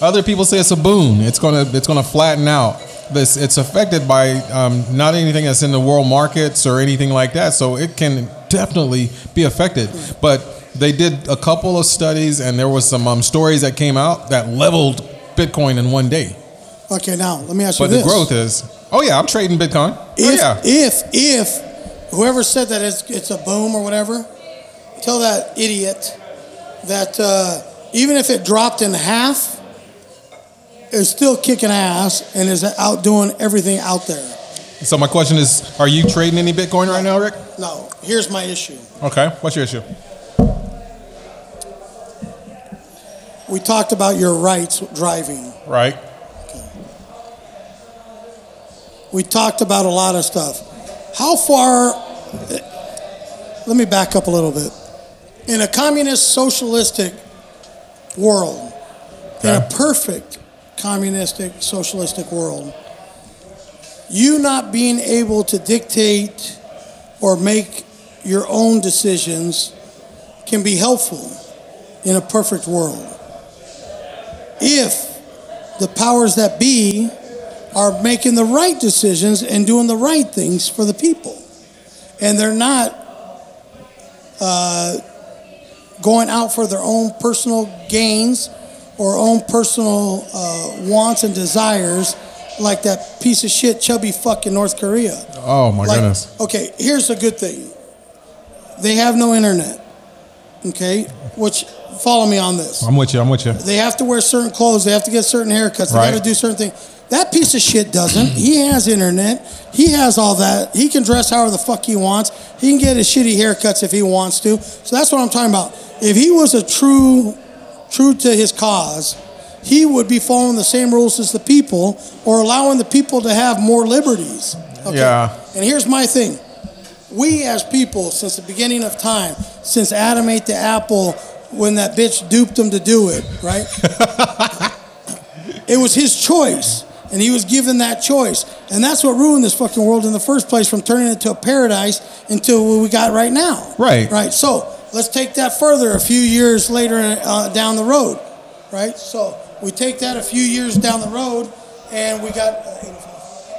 [SPEAKER 2] other people say it's a boon. It's gonna it's gonna flatten out. This it's affected by um, not anything that's in the world markets or anything like that. So it can definitely be affected. But they did a couple of studies, and there was some um, stories that came out that leveled Bitcoin in one day.
[SPEAKER 3] Okay, now let me ask you
[SPEAKER 2] But the growth is, oh yeah, I'm trading Bitcoin. Oh
[SPEAKER 3] if
[SPEAKER 2] yeah,
[SPEAKER 3] if if whoever said that it's, it's a boom or whatever, tell that idiot that uh, even if it dropped in half, it's still kicking ass and is outdoing everything out there.
[SPEAKER 2] So my question is, are you trading any Bitcoin right now, Rick?
[SPEAKER 3] No, here's my issue.
[SPEAKER 2] Okay, what's your issue?
[SPEAKER 3] We talked about your rights driving.
[SPEAKER 2] Right.
[SPEAKER 3] We talked about a lot of stuff. How far? Let me back up a little bit. In a communist socialistic world, in a perfect communistic socialistic world, you not being able to dictate or make your own decisions can be helpful in a perfect world. If the powers that be are making the right decisions and doing the right things for the people. And they're not uh, going out for their own personal gains or own personal uh, wants and desires like that piece of shit chubby fucking North Korea.
[SPEAKER 2] Oh my
[SPEAKER 3] Like,
[SPEAKER 2] goodness.
[SPEAKER 3] Okay, here's a good thing. They have no internet. Okay, which follow me on this.
[SPEAKER 2] I'm with you. I'm with you.
[SPEAKER 3] They have to wear certain clothes. They have to get certain haircuts. They
[SPEAKER 2] Right.
[SPEAKER 3] got to do certain things. That piece of shit doesn't. He has internet. He has all that. He can dress however the fuck he wants. He can get his shitty haircuts if he wants to. So that's what I'm talking about. If he was a true, true to his cause, he would be following the same rules as the people or allowing the people to have more liberties.
[SPEAKER 2] Yeah.
[SPEAKER 3] And here's my thing. We as people, since the beginning of time, since Adam ate the apple when that bitch duped him to do it, right? it was his choice. And he was given that choice. And that's what ruined this fucking world in the first place from turning it into a paradise into what we got right now.
[SPEAKER 2] Right.
[SPEAKER 3] Right. So let's take that further a few years later uh, down the road. Right. So we take that a few years down the road and we got,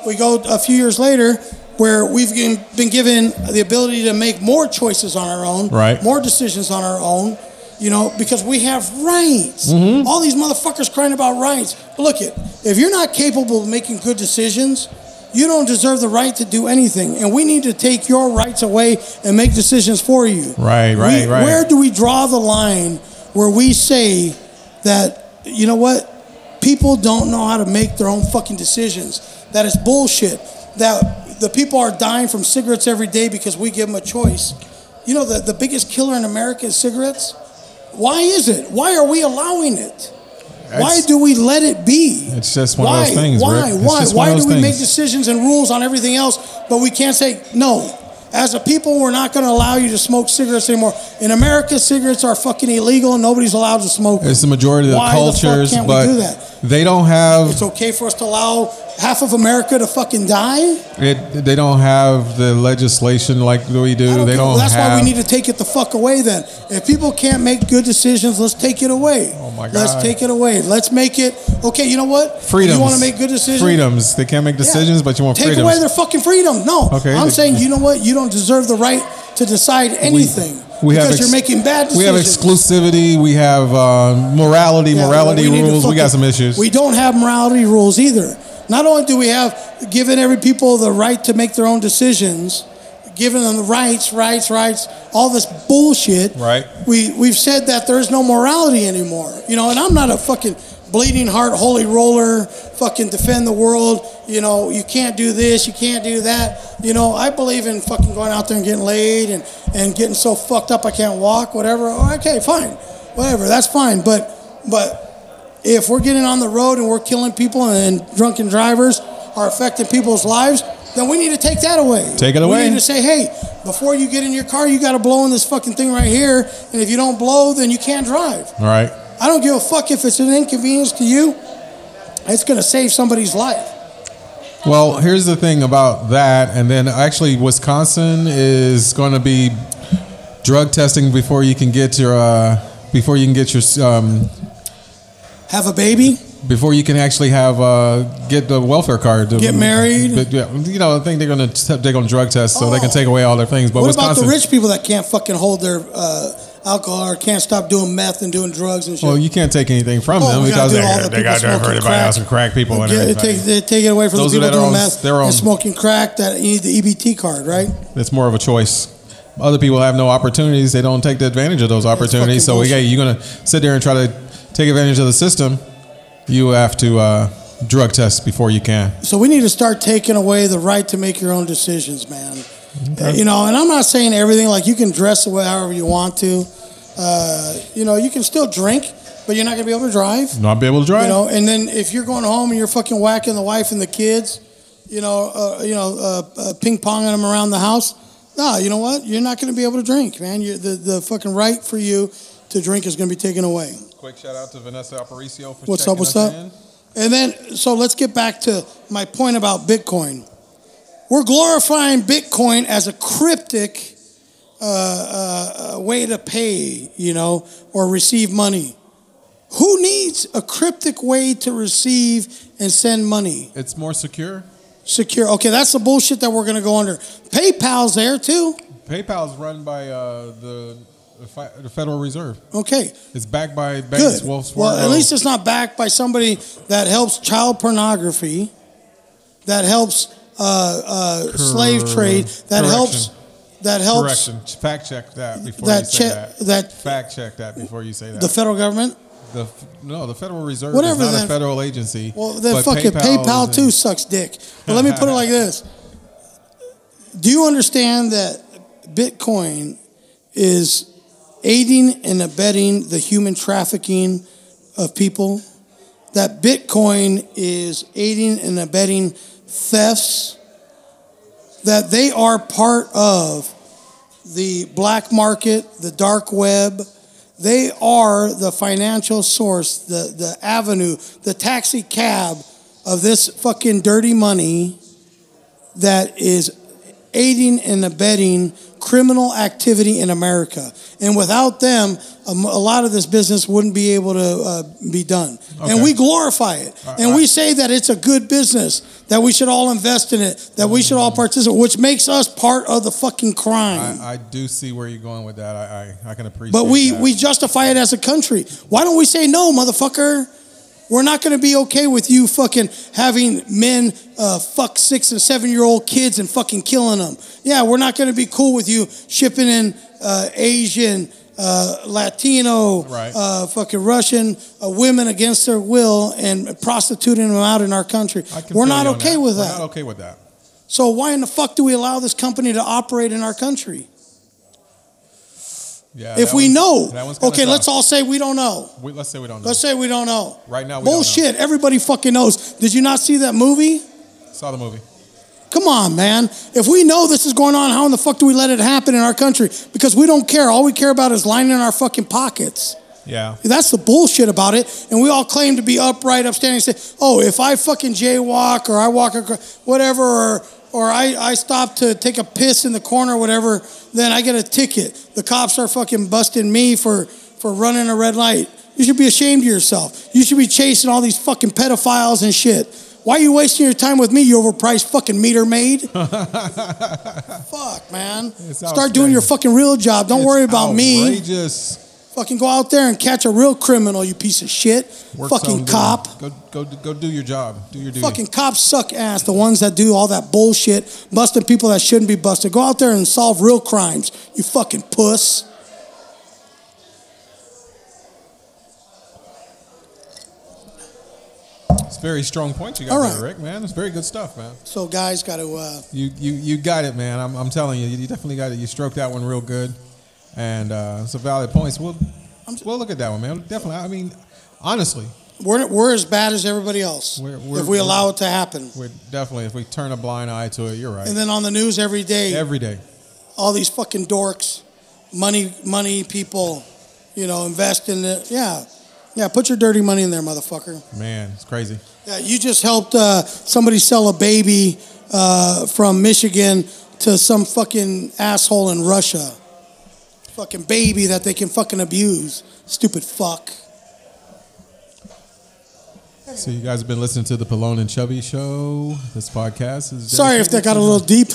[SPEAKER 3] we go a few years later where we've been been given the ability to make more choices on our own,
[SPEAKER 2] Right.
[SPEAKER 3] more decisions on our own, you know, because we have rights. Mm-hmm. All these motherfuckers crying about rights. But look it, if you're not capable of making good decisions, you don't deserve the right to do anything. And we need to take your rights away and make decisions for you.
[SPEAKER 2] Right, right,
[SPEAKER 3] We-
[SPEAKER 2] right.
[SPEAKER 3] Where do we draw the line where we say that, you know what? People don't know how to make their own fucking decisions. That is bullshit. That the people are dying from cigarettes every day because we give them a choice. You know, the, the biggest killer in America is cigarettes. Why is it? Why are we allowing it? Why do we let it be?
[SPEAKER 2] It's just one of
[SPEAKER 3] why?
[SPEAKER 2] those things,
[SPEAKER 3] Why? Why? Why
[SPEAKER 2] of
[SPEAKER 3] do we make decisions and rules on everything else, but we can't say no? As a people, we're not going to allow you to smoke cigarettes anymore. In America, cigarettes are fucking illegal, and nobody's allowed to smoke. them.
[SPEAKER 2] It's the majority of the
[SPEAKER 3] Why the
[SPEAKER 2] cultures,
[SPEAKER 3] we
[SPEAKER 2] but
[SPEAKER 3] do that?
[SPEAKER 2] they don't have
[SPEAKER 3] It's okay for us to allow half of America to fucking die.
[SPEAKER 2] it. They don't have the legislation like we do.
[SPEAKER 3] Don't
[SPEAKER 2] they don't
[SPEAKER 3] that's
[SPEAKER 2] have.
[SPEAKER 3] why we need to take it the fuck away. Then, if people can't make good decisions, let's take it away.
[SPEAKER 2] Oh my god.
[SPEAKER 3] Let's take it away. Let's make it okay. You know what?
[SPEAKER 2] freedoms.
[SPEAKER 3] You want to make good decisions?
[SPEAKER 2] Freedoms. They can't make decisions,
[SPEAKER 3] Yeah.
[SPEAKER 2] but you want
[SPEAKER 3] take
[SPEAKER 2] freedoms.
[SPEAKER 3] away their fucking freedom. No,
[SPEAKER 2] Okay.
[SPEAKER 3] I'm saying you know what? You don't deserve the right to decide anything
[SPEAKER 2] we have
[SPEAKER 3] because
[SPEAKER 2] ex-
[SPEAKER 3] you're making bad decisions.
[SPEAKER 2] we have exclusivity. We have uh, morality,
[SPEAKER 3] Yeah,
[SPEAKER 2] morality
[SPEAKER 3] we
[SPEAKER 2] rules. we got some issues.
[SPEAKER 3] We don't have morality rules either. Not only do we have given every people the right to make their own decisions, giving them the rights, rights, rights, all this bullshit.
[SPEAKER 2] Right.
[SPEAKER 3] We we've said that there is no morality anymore. You know, and I'm not a fucking bleeding heart holy roller, fucking defend the world. You know, you can't do this, you can't do that. You know, I believe in fucking going out there and getting laid and, and getting so fucked up I can't walk, whatever. Okay, fine. Whatever, that's fine. But but if we're getting on the road and we're killing people and drunken drivers are affecting people's lives, then we need to take that away.
[SPEAKER 2] Take it away.
[SPEAKER 3] We need to say, hey, before you get in your car, you got to blow in this fucking thing right here, and if you don't blow, then you can't drive.
[SPEAKER 2] All right.
[SPEAKER 3] I don't give a fuck if it's an inconvenience to you. It's going to save somebody's life.
[SPEAKER 2] Well, here's the thing about that, and then actually, Wisconsin is going to be drug testing before you can get your uh, before you can get your um,
[SPEAKER 3] Have a baby.
[SPEAKER 2] before you can actually have uh, get the welfare card.
[SPEAKER 3] Get married?
[SPEAKER 2] But, yeah, you know, I think they're going to they're going to drug test so they can
[SPEAKER 3] Oh.
[SPEAKER 2] take away all their things. But
[SPEAKER 3] What about the rich people that can't fucking hold their uh, alcohol or can't stop doing meth and doing drugs and shit?
[SPEAKER 2] well, you can't take anything from
[SPEAKER 3] Oh,
[SPEAKER 2] them because they,
[SPEAKER 3] all the
[SPEAKER 2] they got to
[SPEAKER 3] smoking
[SPEAKER 2] everybody
[SPEAKER 3] crack.
[SPEAKER 2] and crack people and
[SPEAKER 3] take, they take it away from
[SPEAKER 2] Those
[SPEAKER 3] the people doing
[SPEAKER 2] own-
[SPEAKER 3] meth
[SPEAKER 2] their own-
[SPEAKER 3] and smoking crack that you need the EBT card, right?
[SPEAKER 2] It's more of a choice. Other people have no opportunities. They don't take the advantage of those opportunities. So, yeah, you're going to sit there and try to take advantage of the system. You have to uh, drug test before you can.
[SPEAKER 3] So we need to start taking away the right to make your own decisions, man. Uh, You know, and I'm not saying everything like you can dress the way however you want to. Uh, you know, you can still drink, but you're not gonna be able to drive.
[SPEAKER 2] Not be able to drive.
[SPEAKER 3] You know, and then if you're going home and you're fucking whacking the wife and the kids, you know, uh, you know, uh, uh, ping ponging them around the house. No, you know what? You're not going to be able to drink, man. you the the fucking right for you to drink is going to be taken away.
[SPEAKER 2] Quick shout out to Vanessa Aparicio for
[SPEAKER 3] What's up, what's up?
[SPEAKER 2] in.
[SPEAKER 3] And then, so let's get back to my point about Bitcoin. We're glorifying Bitcoin as a cryptic uh, uh, uh, way to pay, you know, or receive money. Who needs a cryptic way to receive and send money?
[SPEAKER 2] It's more secure.
[SPEAKER 3] Secure. Okay, that's the bullshit that we're going to go under. PayPal's there too.
[SPEAKER 2] PayPal is run by uh, the the Federal Reserve.
[SPEAKER 3] Okay,
[SPEAKER 2] It's backed by banks.
[SPEAKER 3] good.
[SPEAKER 2] Wells
[SPEAKER 3] Well, at least it's not backed by somebody that helps child pornography, that helps uh, uh, slave trade, that helps that helps
[SPEAKER 2] Correction. Fact check that before
[SPEAKER 3] that
[SPEAKER 2] you say
[SPEAKER 3] check
[SPEAKER 2] that.
[SPEAKER 3] that
[SPEAKER 2] Fact check that before you say that.
[SPEAKER 3] the federal government.
[SPEAKER 2] The f- no, the Federal Reserve
[SPEAKER 3] Whatever
[SPEAKER 2] is not
[SPEAKER 3] then.
[SPEAKER 2] a federal agency.
[SPEAKER 3] Well, then fuck it. PayPal too sucks dick. But let me put it like this: Do you understand that Bitcoin is aiding and abetting the human trafficking of people? That Bitcoin is aiding and abetting thefts. That they are part of the black market, the dark web. They are the financial source, the, the avenue, the taxi cab of this fucking dirty money that is aiding and abetting criminal activity in America. And without them, a lot of this business wouldn't be able to uh, be done. And we glorify it. and we say that it's a good business, that we should all invest in it, that we should all participate, which makes us part of the fucking crime.
[SPEAKER 2] I, I do see where you're going with that. I I, I can appreciate. It.
[SPEAKER 3] But we,
[SPEAKER 2] that.
[SPEAKER 3] we justify it as a country. Why don't we say no, motherfucker? We're not going to be okay with you fucking having men uh, fuck six and seven year old kids and fucking killing them. Yeah, we're not going to be cool with you shipping in uh, Asian, uh, Latino,
[SPEAKER 2] Right.
[SPEAKER 3] uh, fucking Russian uh, women against their will and prostituting them out in our country. We're not okay with that.
[SPEAKER 2] We're not okay with that.
[SPEAKER 3] So why in the fuck do we allow this company to operate in our country?
[SPEAKER 2] Yeah.
[SPEAKER 3] if we know,
[SPEAKER 2] that one's kinda
[SPEAKER 3] okay,
[SPEAKER 2] tough.
[SPEAKER 3] let's all say we don't know.
[SPEAKER 2] We, let's say we don't know.
[SPEAKER 3] Let's say we don't know.
[SPEAKER 2] Right now we don't
[SPEAKER 3] Bullshit. Everybody fucking knows. Did you not see that movie?
[SPEAKER 2] Saw the movie.
[SPEAKER 3] Come on, man. If we know this is going on, how in the fuck do we let it happen in our country? Because we don't care. All we care about is lining our fucking pockets.
[SPEAKER 2] Yeah.
[SPEAKER 3] That's the bullshit about it. And we all claim to be upright, upstanding, say, oh, if I fucking jaywalk or I walk across, whatever, or, or I, I stop to take a piss in the corner or whatever, then I get a ticket. The cops are fucking busting me for, for running a red light. You should be ashamed of yourself. You should be chasing all these fucking pedophiles and shit. Why are you wasting your time with me, you overpriced fucking meter maid? Fuck, man. Start doing your fucking real job. Don't
[SPEAKER 2] It's
[SPEAKER 3] worry about me. Fucking go out there and catch a real criminal, you piece of shit.
[SPEAKER 2] Work
[SPEAKER 3] fucking cop.
[SPEAKER 2] Go go go do your job. Do your duty.
[SPEAKER 3] Fucking cops suck ass. The ones that do all that bullshit, busting people that shouldn't be busted. Go out there and solve real crimes, you fucking puss.
[SPEAKER 2] It's very strong points you got
[SPEAKER 3] All
[SPEAKER 2] there,
[SPEAKER 3] right.
[SPEAKER 2] Rick. Man, it's very good stuff, man.
[SPEAKER 3] So guys got to. Uh,
[SPEAKER 2] You you you got it, man. I'm I'm telling you, you definitely got it. You stroked that one real good, and uh, it's a valid points. We'll we'll look at that one, man. Definitely. I mean, honestly,
[SPEAKER 3] we're we're as bad as everybody else
[SPEAKER 2] We're- we're-
[SPEAKER 3] if we allow it to happen.
[SPEAKER 2] we're definitely if we turn a blind eye to it, you're right.
[SPEAKER 3] And then on the news every day,
[SPEAKER 2] Every day.
[SPEAKER 3] all these fucking dorks, money money people, you know, invest in it. Yeah, Yeah, put your dirty money in there, motherfucker.
[SPEAKER 2] Man, it's crazy.
[SPEAKER 3] Yeah, you just helped uh, somebody sell a baby uh, from Michigan to some fucking asshole in Russia. Fucking baby that they can fucking abuse. Stupid fuck.
[SPEAKER 2] So you guys have been listening to the Pallone and Chubby show. This podcast is.
[SPEAKER 3] Sorry if that got a little deep.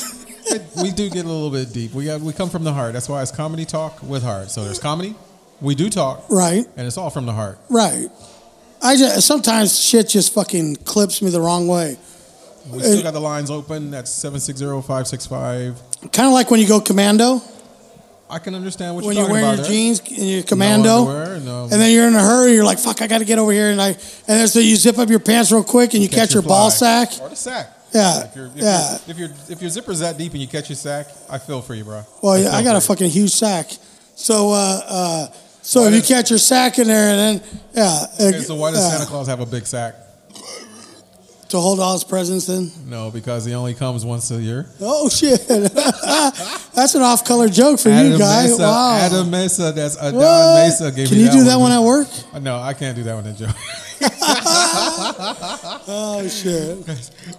[SPEAKER 2] we do get a little bit deep. We got, we come from the heart. That's why it's comedy talk with heart. So there's comedy, we do talk,
[SPEAKER 3] right,
[SPEAKER 2] and it's all from the heart.
[SPEAKER 3] right. I just sometimes shit just fucking clips me the wrong way.
[SPEAKER 2] We still uh, got the lines open. That's 760-565.
[SPEAKER 3] Kind of like when you go commando.
[SPEAKER 2] I can understand what
[SPEAKER 3] when
[SPEAKER 2] you're
[SPEAKER 3] you're
[SPEAKER 2] talking
[SPEAKER 3] wearing your
[SPEAKER 2] there.
[SPEAKER 3] jeans and your commando,
[SPEAKER 2] underwear, no-
[SPEAKER 3] and then you're in a hurry. You're like, "Fuck, I got to get over here," and I and then so you zip up your pants real quick and you catch, your, ball sack.
[SPEAKER 2] or the sack.
[SPEAKER 3] Yeah,
[SPEAKER 2] If, you're, if,
[SPEAKER 3] yeah.
[SPEAKER 2] You're, if your if your zipper's that deep and you catch your sack, I feel for you, bro.
[SPEAKER 3] Well,
[SPEAKER 2] I
[SPEAKER 3] yeah, I got a
[SPEAKER 2] you.
[SPEAKER 3] fucking huge sack. So, uh, uh, so if you catch your sack in there, and then yeah,
[SPEAKER 2] Okay, so why does
[SPEAKER 3] uh,
[SPEAKER 2] Santa Claus have a big sack?
[SPEAKER 3] To hold all his presents in?
[SPEAKER 2] No, because he only comes once a year.
[SPEAKER 3] Oh shit, that's an off-color joke for you, guy.
[SPEAKER 2] Mesa,
[SPEAKER 3] wow.
[SPEAKER 2] Adam Mesa, that's Adon
[SPEAKER 3] What?
[SPEAKER 2] Mesa. Gave
[SPEAKER 3] Can you do that one
[SPEAKER 2] one
[SPEAKER 3] at work?
[SPEAKER 2] Uh, No, I can't do that one at Joe.
[SPEAKER 3] Oh shit.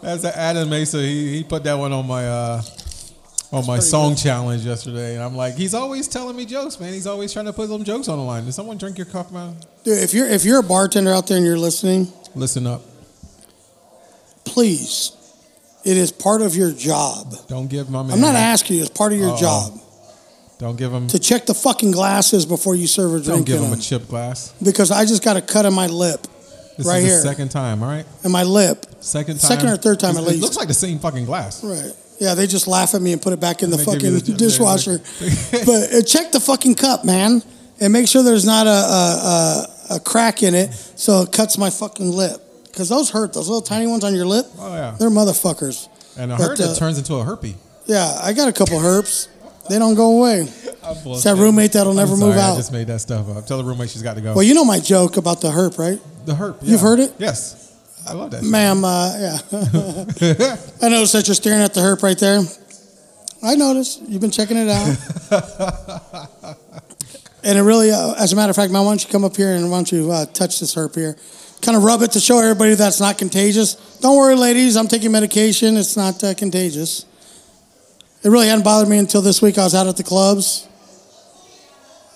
[SPEAKER 2] That's Adam Mesa. He, he put that one on my uh, on my song challenge yesterday, and I'm like, he's always telling me jokes, man. He's always trying to put some jokes on the line. Did someone drink your cup, man?
[SPEAKER 3] Dude, if you're if you're a bartender out there and you're listening,
[SPEAKER 2] Listen up.
[SPEAKER 3] Please, it is part of your job.
[SPEAKER 2] Don't give my man.
[SPEAKER 3] I'm not asking you; it's part of your
[SPEAKER 2] Uh-oh.
[SPEAKER 3] job
[SPEAKER 2] Don't give him.
[SPEAKER 3] to check the fucking glasses before you serve a drink.
[SPEAKER 2] Don't
[SPEAKER 3] give
[SPEAKER 2] him a chip glass.
[SPEAKER 3] Because I just got a cut in my lip,
[SPEAKER 2] This
[SPEAKER 3] Right
[SPEAKER 2] is
[SPEAKER 3] here.
[SPEAKER 2] second time, all right?
[SPEAKER 3] and my lip.
[SPEAKER 2] Second time.
[SPEAKER 3] Second or third time at
[SPEAKER 2] It
[SPEAKER 3] least.
[SPEAKER 2] looks like the same fucking glass.
[SPEAKER 3] Right. Yeah, they just laugh at me and put it back in the fucking
[SPEAKER 2] the-
[SPEAKER 3] dishwasher. but uh, check the fucking cup, man, and make sure there's not a a, a, a crack in it so it cuts my fucking lip. Because those hurt. Those little tiny ones on your lip,
[SPEAKER 2] Oh yeah.
[SPEAKER 3] they're motherfuckers.
[SPEAKER 2] And heard it
[SPEAKER 3] uh,
[SPEAKER 2] turns into a herpy.
[SPEAKER 3] Yeah, I got a couple herps. They don't go away. It's that roommate that'll never
[SPEAKER 2] I'm
[SPEAKER 3] move out.
[SPEAKER 2] I just made that stuff up. Tell the roommate she's got to go.
[SPEAKER 3] Well, you know my joke about the herp, right?
[SPEAKER 2] the herp.
[SPEAKER 3] You've heard it?
[SPEAKER 2] Yes. I love that.
[SPEAKER 3] Ma'am, uh, yeah. I noticed that you're staring at the herp right there. I noticed. You've been checking it out. and it really, uh, as a matter of fact, man, why don't you come up here and why don't you uh, touch this herp here? Kind of rub it to show everybody that's not contagious. Don't worry, ladies. I'm taking medication. It's not uh, contagious. It really hadn't bothered me until this week. I was out at the clubs.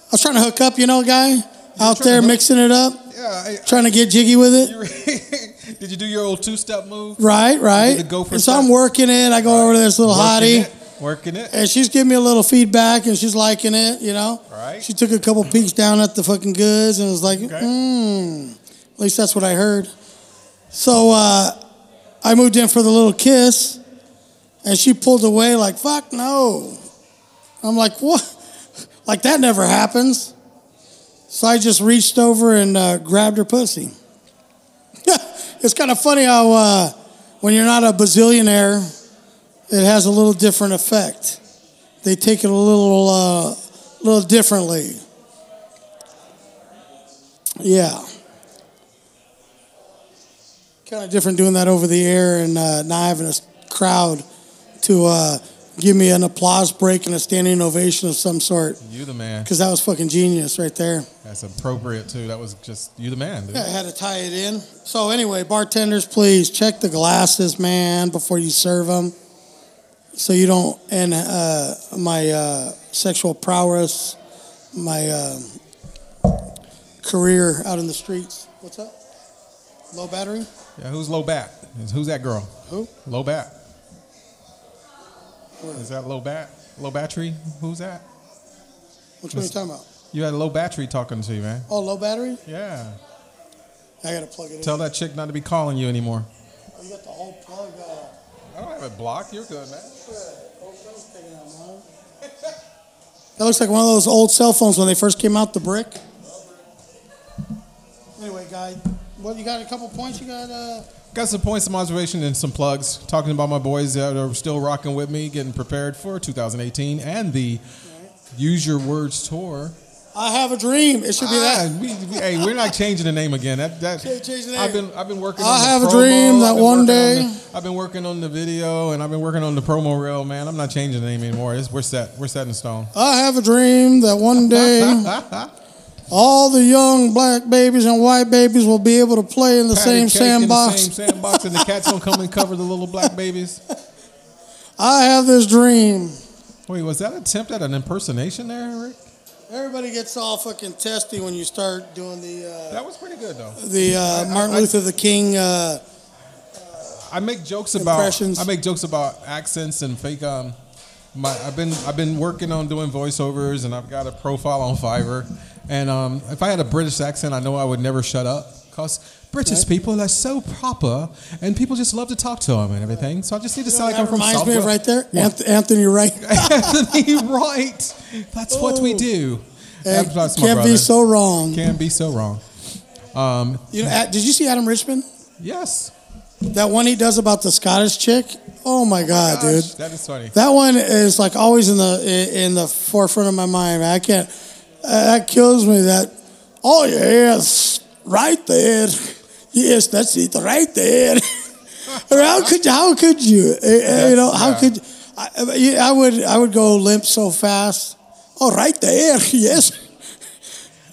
[SPEAKER 3] I was trying to hook up, you know, guy out
[SPEAKER 2] trying to
[SPEAKER 3] there mixing it up,
[SPEAKER 2] Yeah. I,
[SPEAKER 3] trying to get jiggy with it.
[SPEAKER 2] did you do your old two-step move?
[SPEAKER 3] Right, right.
[SPEAKER 2] the gopher
[SPEAKER 3] and so I'm working it. I go over to this little
[SPEAKER 2] Working
[SPEAKER 3] hottie,
[SPEAKER 2] it. Working it.
[SPEAKER 3] and she's giving me a little feedback, and she's liking it. You know,
[SPEAKER 2] Right.
[SPEAKER 3] She took a couple peeks down at the fucking goods, and was like,
[SPEAKER 2] Okay.
[SPEAKER 3] At least that's what I heard. So uh, I moved in for the little kiss, and she pulled away like, "Fuck no." I'm like, "What? Like that never happens." So I just reached over and uh, grabbed her pussy. it's kind of funny how uh, when you're not a bazillionaire, it has a little different effect. They take it a little, uh, little differently. Yeah. Kind of different doing that over the air and uh, not having a crowd to uh, give me an applause break and a standing ovation of some sort.
[SPEAKER 2] You the man.
[SPEAKER 3] Because that was fucking genius right there.
[SPEAKER 2] That's appropriate too. That was just you the man, dude.
[SPEAKER 3] Yeah, I had to tie it in. So anyway, bartenders, please check the glasses, man, before you serve them, so you don't and uh, my uh, sexual prowess, my uh, career out in the streets. What's up? Low battery?
[SPEAKER 2] Yeah, who's low bat? Who's that girl?
[SPEAKER 3] Who?
[SPEAKER 2] Low bat. Is that low bat? Low battery? Who's that?
[SPEAKER 3] Which one are you talking about?
[SPEAKER 2] You had a low battery talking to you, man.
[SPEAKER 3] Oh, low battery?
[SPEAKER 2] Yeah.
[SPEAKER 3] I gotta plug it in.
[SPEAKER 2] Tell that chick not to be calling you anymore.
[SPEAKER 3] Oh, you got the whole plug. Uh,
[SPEAKER 2] I don't have it blocked. You're good, man.
[SPEAKER 3] That looks like one of those old cell phones when they first came out, the brick. Anyway, guy, what you got? A couple points? You got? Uh,
[SPEAKER 2] Got some points, some observation, and some plugs. Talking about my boys that are still rocking with me, getting prepared for 2018 and the Use Your Words tour.
[SPEAKER 3] I have a dream. It should be
[SPEAKER 2] Ah,
[SPEAKER 3] that.
[SPEAKER 2] we, we- hey, we're not changing the name again. That, that
[SPEAKER 3] name.
[SPEAKER 2] I've been I've been working.
[SPEAKER 3] I
[SPEAKER 2] on the
[SPEAKER 3] have a dream that one day-
[SPEAKER 2] the- I've been working on the video and I've been working on the promo reel. Man, I'm not changing the name anymore. It's, we're set. We're set in stone.
[SPEAKER 3] I have a dream that one day all the young black babies and white babies will be able to play in the
[SPEAKER 2] Patty
[SPEAKER 3] same
[SPEAKER 2] cake in
[SPEAKER 3] sandbox.
[SPEAKER 2] The same sandbox, and the cats gonna come and cover the little black babies.
[SPEAKER 3] I have this dream.
[SPEAKER 2] Wait, was that attempt at an impersonation there, Rick?
[SPEAKER 3] Everybody gets all fucking testy when you start doing the uh,
[SPEAKER 2] That was pretty good though.
[SPEAKER 3] the uh, Martin
[SPEAKER 2] I-
[SPEAKER 3] Luther the King. Uh,
[SPEAKER 2] I make jokes about
[SPEAKER 3] Impressions.
[SPEAKER 2] I make jokes about accents and fake. Um, my I've been I've been working on doing voiceovers, and I've got a profile on Fiverr. And um, if I had a British accent, I know I would never shut up because British
[SPEAKER 3] Right.
[SPEAKER 2] people are so proper, and people just love to talk to them and everything. So I just need to sound like I'm from
[SPEAKER 3] reminds me of right there, Anth- Anthony Wright.
[SPEAKER 2] Anthony Wright. That's what we
[SPEAKER 3] Oh.
[SPEAKER 2] do.
[SPEAKER 3] Hey,
[SPEAKER 2] That's, that's my
[SPEAKER 3] Can't be so wrong.
[SPEAKER 2] Can't be so wrong. Um,
[SPEAKER 3] You know, did you see Adam Richmond?
[SPEAKER 2] yes.
[SPEAKER 3] That one he does about the Scottish chick. Oh my god, dude!
[SPEAKER 2] Gosh, that is funny.
[SPEAKER 3] That one is like always in the in the forefront of my mind. I can't. Uh, that kills me. That. Oh yes, right there. Yes, that's it, right there. how could you? How could you? Uh, uh, you know how
[SPEAKER 2] yeah.
[SPEAKER 3] could? I, I- I would. I would go limp so fast. Oh, right there. Yes,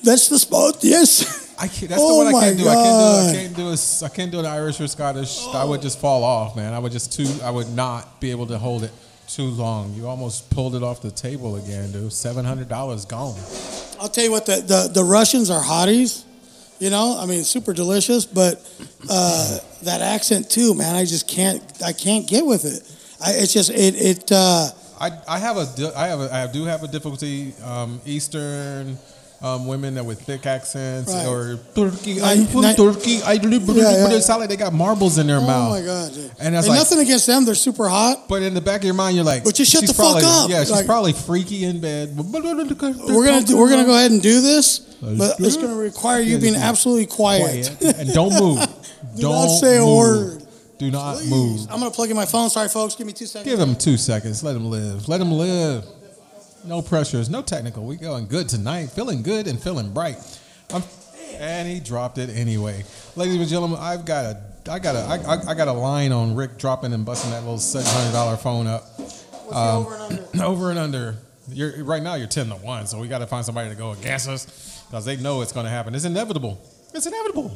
[SPEAKER 3] that's the spot. Yes.
[SPEAKER 2] I can't, that's
[SPEAKER 3] Oh
[SPEAKER 2] the one I can't do. I can't do. I can't do. A, I can't do an Irish or Scottish. I would just fall off, man. I would just too. I would not be able to hold it too long. You almost pulled it off the table again, dude. Seven hundred dollars gone.
[SPEAKER 3] I'll tell you what, the, the, the Russians are hotties. You know, I mean, super delicious, but uh, that accent too, man. I just can't. I can't get with it. I, it's just it. It. Uh,
[SPEAKER 2] I, I have a I have a, I do have a difficulty. Um, Eastern um, women that with thick accents
[SPEAKER 3] Right.
[SPEAKER 2] or Turkey. I'm from
[SPEAKER 3] ni-
[SPEAKER 2] Turkey. I live,
[SPEAKER 3] Yeah, yeah.
[SPEAKER 2] but it sound like they got marbles in their
[SPEAKER 3] oh
[SPEAKER 2] mouth.
[SPEAKER 3] Oh my god! Dude.
[SPEAKER 2] And
[SPEAKER 3] And
[SPEAKER 2] like-
[SPEAKER 3] nothing against them. They're super hot.
[SPEAKER 2] But in the back of your mind, you're like,
[SPEAKER 3] But just shut the fuck up.
[SPEAKER 2] Yeah, she's
[SPEAKER 3] Like-
[SPEAKER 2] probably freaky in bed.
[SPEAKER 3] We're gonna do, we're gonna go ahead and do this, but it's gonna require you being absolutely quiet.
[SPEAKER 2] quiet and don't move.
[SPEAKER 3] Do
[SPEAKER 2] don't
[SPEAKER 3] not say a word.
[SPEAKER 2] Do not
[SPEAKER 3] Please.
[SPEAKER 2] move.
[SPEAKER 3] I'm gonna plug in my phone. Sorry, folks. Give me two seconds.
[SPEAKER 2] Give him two seconds. Let him live. Let him live. No pressures. No technical. We going good tonight. Feeling good and feeling bright. I'm, and he dropped it anyway. Ladies and gentlemen, I've got a I got a I, I, I got a line on Rick dropping and busting that little seven hundred dollar phone up.
[SPEAKER 3] What's the over and under?
[SPEAKER 2] over and under. You're right now. You're ten to one, so we got to find somebody to go against us because they know it's going to happen. It's inevitable. It's inevitable.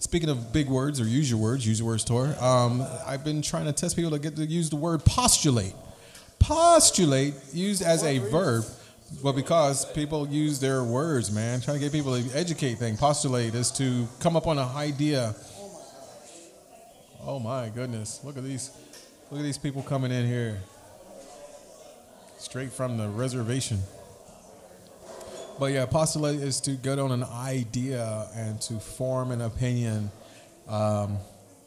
[SPEAKER 2] Speaking of big words or use your words, use your words tour. Um, I've been trying to test people to get to use the word postulate. Postulate used as a verb, Well, because people use their words, man, trying to get people to educate thing. Postulate is to come up on an idea. Oh my goodness! Look at these, look at these people coming in here straight from the reservation. But yeah, postulate is to get on an idea and to form an opinion. Um,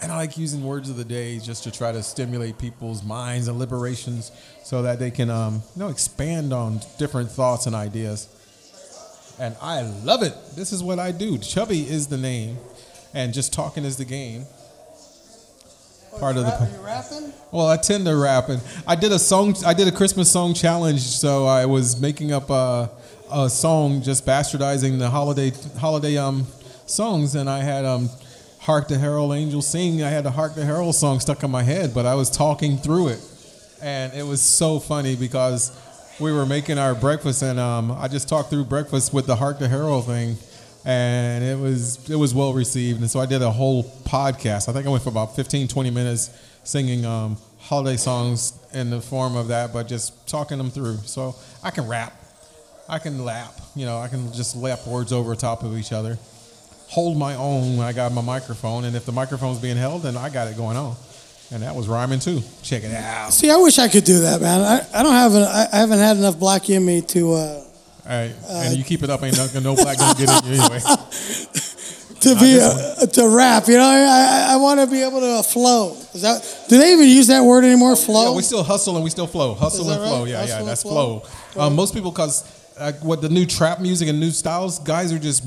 [SPEAKER 2] and I like using words of the day just to try to stimulate people's minds and liberations so that they can, um, you know, expand on different thoughts and ideas. And I love it. This is what I do. Chubby is the name, and just talking is the game. Part of the.
[SPEAKER 3] Are you rapping?
[SPEAKER 2] Well, I tend to rap, and I did a song. I did a Christmas song challenge, so I was making up a, a song, just bastardizing the holiday holiday um songs, and I had um "Hark the Herald Angels Sing." I had a "Hark the Herald" song stuck in my head, but I was talking through it, and it was so funny because we were making our breakfast, and um I just talked through breakfast with the "Hark the Herald" thing. And it was it was well received, and so I did a whole podcast. I think I went for about 15, 20 minutes singing um, holiday songs in the form of that, but just talking them through. So I can rap, I can lap, you know, I can just lap words over top of each other. Hold my own when I got my microphone, and if the microphone's being held, then I got it going on. And that was rhyming too. Check it out.
[SPEAKER 3] See, I wish I could do that, man. I, I don't have a, I, I haven't had enough black in me to uh,
[SPEAKER 2] All right, and you keep it up, ain't no, no black gonna get in you anyway.
[SPEAKER 3] to be uh, to rap. You know, I I, want to be able to flow. Is that do they even use that word anymore? Flow.
[SPEAKER 2] Yeah, we still hustle and we still flow. Hustle and flow. Yeah,
[SPEAKER 3] Hustle
[SPEAKER 2] yeah, that's
[SPEAKER 3] flow.
[SPEAKER 2] flow. Um, most people, because uh, what the new trap music and new styles, guys are just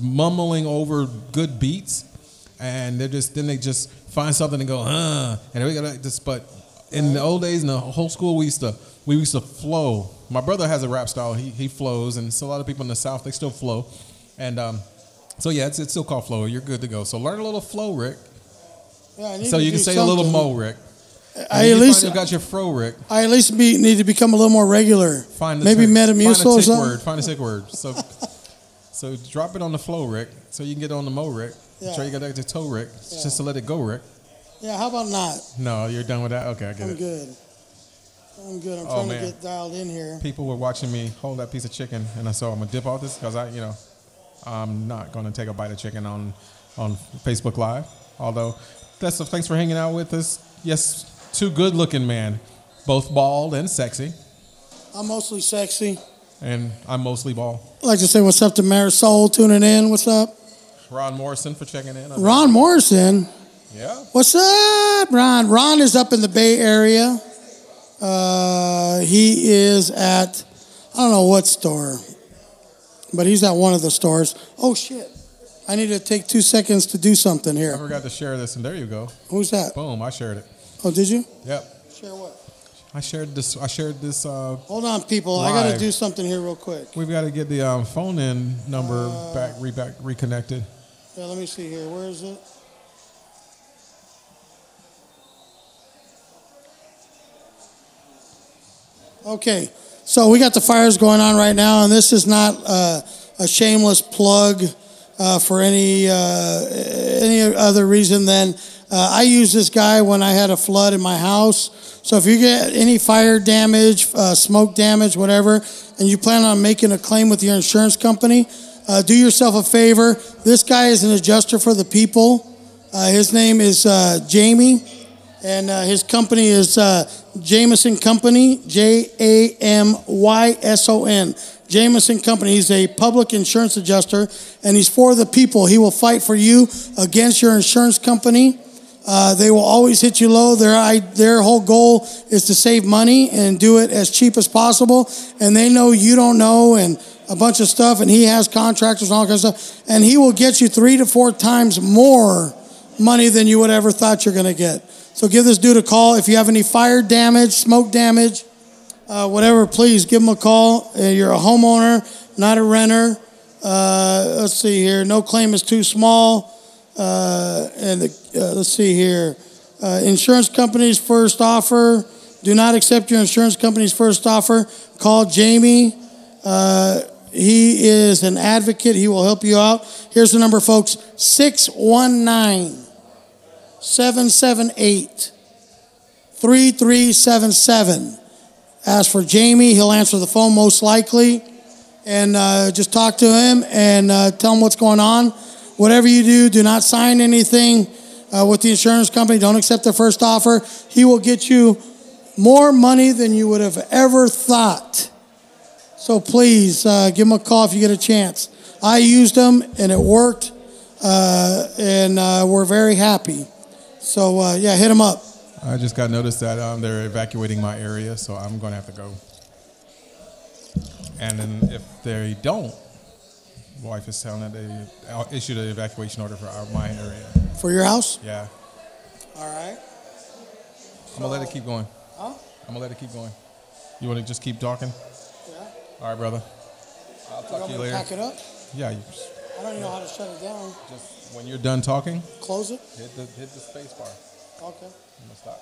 [SPEAKER 2] mumbling over good beats, and they're just then they just find something and go, huh, and we gotta just. But in the old days, in the whole school, we used to we used to flow. My brother has a rap style. He he flows, and so a lot of people in the south they still flow, and um, so yeah, it's it's still called flow. You're good to go. So learn a little flow, Rick.
[SPEAKER 3] Yeah, I need
[SPEAKER 2] So
[SPEAKER 3] to
[SPEAKER 2] you can say a little
[SPEAKER 3] something.
[SPEAKER 2] mo, Rick.
[SPEAKER 3] I at least
[SPEAKER 2] finally got your fro, Rick.
[SPEAKER 3] I at least be, need to become a little more regular.
[SPEAKER 2] Find the
[SPEAKER 3] Maybe
[SPEAKER 2] tick-
[SPEAKER 3] Metamucil
[SPEAKER 2] find a tick
[SPEAKER 3] something.
[SPEAKER 2] word. Find a sick word. So So drop it on the flow, Rick, so you can get on the mo, Rick.
[SPEAKER 3] Yeah.
[SPEAKER 2] Sure you got that to toe, Rick,
[SPEAKER 3] Yeah.
[SPEAKER 2] just to let it go, Rick.
[SPEAKER 3] Yeah, how about not?
[SPEAKER 2] No, you're done with that. Okay, I get
[SPEAKER 3] I'm
[SPEAKER 2] it.
[SPEAKER 3] good. I'm good. I'm
[SPEAKER 2] Oh,
[SPEAKER 3] trying
[SPEAKER 2] man.
[SPEAKER 3] to get dialed in here.
[SPEAKER 2] People were watching me hold that piece of chicken, and I saw I'm gonna dip off this because I, you know, I'm not gonna take a bite of chicken on on Facebook Live. Although, that's thanks for hanging out with us. Yes, two good-looking men, both bald and sexy,
[SPEAKER 3] I'm mostly sexy.
[SPEAKER 2] And I'm mostly ball.
[SPEAKER 3] I'd like to say what's up to Marisol tuning in. What's up?
[SPEAKER 2] Ron Morrison for checking in.
[SPEAKER 3] Ron Morrison.
[SPEAKER 2] Yeah.
[SPEAKER 3] What's up, Ron? Ron is up in the Bay Area. Uh, he is at, I don't know what store, but he's at one of the stores. Oh, shit. I need to take two seconds to do something here.
[SPEAKER 2] I forgot to share this, and there you go.
[SPEAKER 3] Who's that?
[SPEAKER 2] Boom! I shared it.
[SPEAKER 3] Oh, did you?
[SPEAKER 2] Yep.
[SPEAKER 3] Share what?
[SPEAKER 2] I shared this. I shared this. Uh,
[SPEAKER 3] Hold on, people. I got to do something here real quick.
[SPEAKER 2] we've got to get the um, phone in number
[SPEAKER 3] Uh,
[SPEAKER 2] back, re- back, reconnected.
[SPEAKER 3] Yeah, let me see here. Where is it? Okay, so we got the fires going on right now, and this is not uh, a shameless plug uh, for any uh, any other reason than uh, I used this guy when I had a flood in my house. So if you get any fire damage, uh, smoke damage, whatever, and you plan on making a claim with your insurance company, uh, do yourself a favor. This guy is an adjuster for the people. Uh, his name is uh, Jamie, and uh, his company is Jamyson Company, J A M Y S O N. Jamyson Company. He's a public insurance adjuster, and he's for the people. He will fight for you against your insurance company. Uh, they will always hit you low. Their I, their whole goal is to save money and do it as cheap as possible. And they know you don't know and a bunch of stuff. And he has contractors and all kinds of stuff. And he will get you three to four times more money than you would ever thought you're going to get. So give this dude a call if you have any fire damage, smoke damage, uh, whatever. Please give him a call. Uh, you're a homeowner, not a renter. Uh, let's see here. No claim is too small. Uh, and the, uh, let's see here. Uh, insurance company's first offer. Do not accept your insurance company's first offer. Call Jamie. Uh, he is an advocate. He will help you out. Here's the number, folks 619 778 3377. Ask for Jamie. He'll answer the phone most likely. And uh, just talk to him and uh, tell him what's going on. Whatever you do, do not sign anything uh, with the insurance company. Don't accept the first offer. He will get you more money than you would have ever thought. So please uh, give him a call if you get a chance. I used them and it worked, uh, and uh, we're very happy. So uh, yeah, hit him up.
[SPEAKER 2] I just got notice that um, they're evacuating my area, so I'm going to have to go. And then if they don't, wife is telling that they issued an evacuation order for our, my area.
[SPEAKER 3] For your house?
[SPEAKER 2] Yeah,
[SPEAKER 3] All right.
[SPEAKER 2] I'm gonna let it keep going.
[SPEAKER 3] Huh?
[SPEAKER 2] I'm gonna let it keep going. You want to just keep talking?
[SPEAKER 3] Yeah.
[SPEAKER 2] All right, brother. I'll
[SPEAKER 3] You
[SPEAKER 2] talk
[SPEAKER 3] want
[SPEAKER 2] to you later.
[SPEAKER 3] pack it up?
[SPEAKER 2] Yeah, you,
[SPEAKER 3] I don't even know how to shut it down.
[SPEAKER 2] just when you're done talking,
[SPEAKER 3] Close it?
[SPEAKER 2] hit the hit the space bar.
[SPEAKER 3] Okay.
[SPEAKER 2] I'm gonna stop.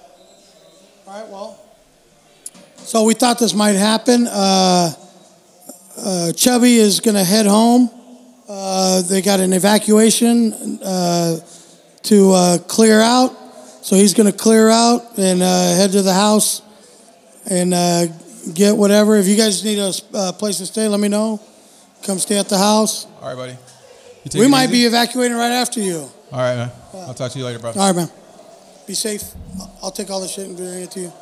[SPEAKER 3] All right, well. So we thought this might happen. Uh, uh, Chubby is going to head home. Uh, they got an evacuation uh, to uh, clear out. So he's going to clear out and uh, head to the house and uh, get whatever. If you guys need a uh, place to stay, let me know. Come stay at the house.
[SPEAKER 2] All right, buddy.
[SPEAKER 3] We might
[SPEAKER 2] easy?
[SPEAKER 3] be evacuating right after you.
[SPEAKER 2] All right, man. I'll talk to you later, bro.
[SPEAKER 3] All right, man. Be safe. I'll take all the shit and bring it to you.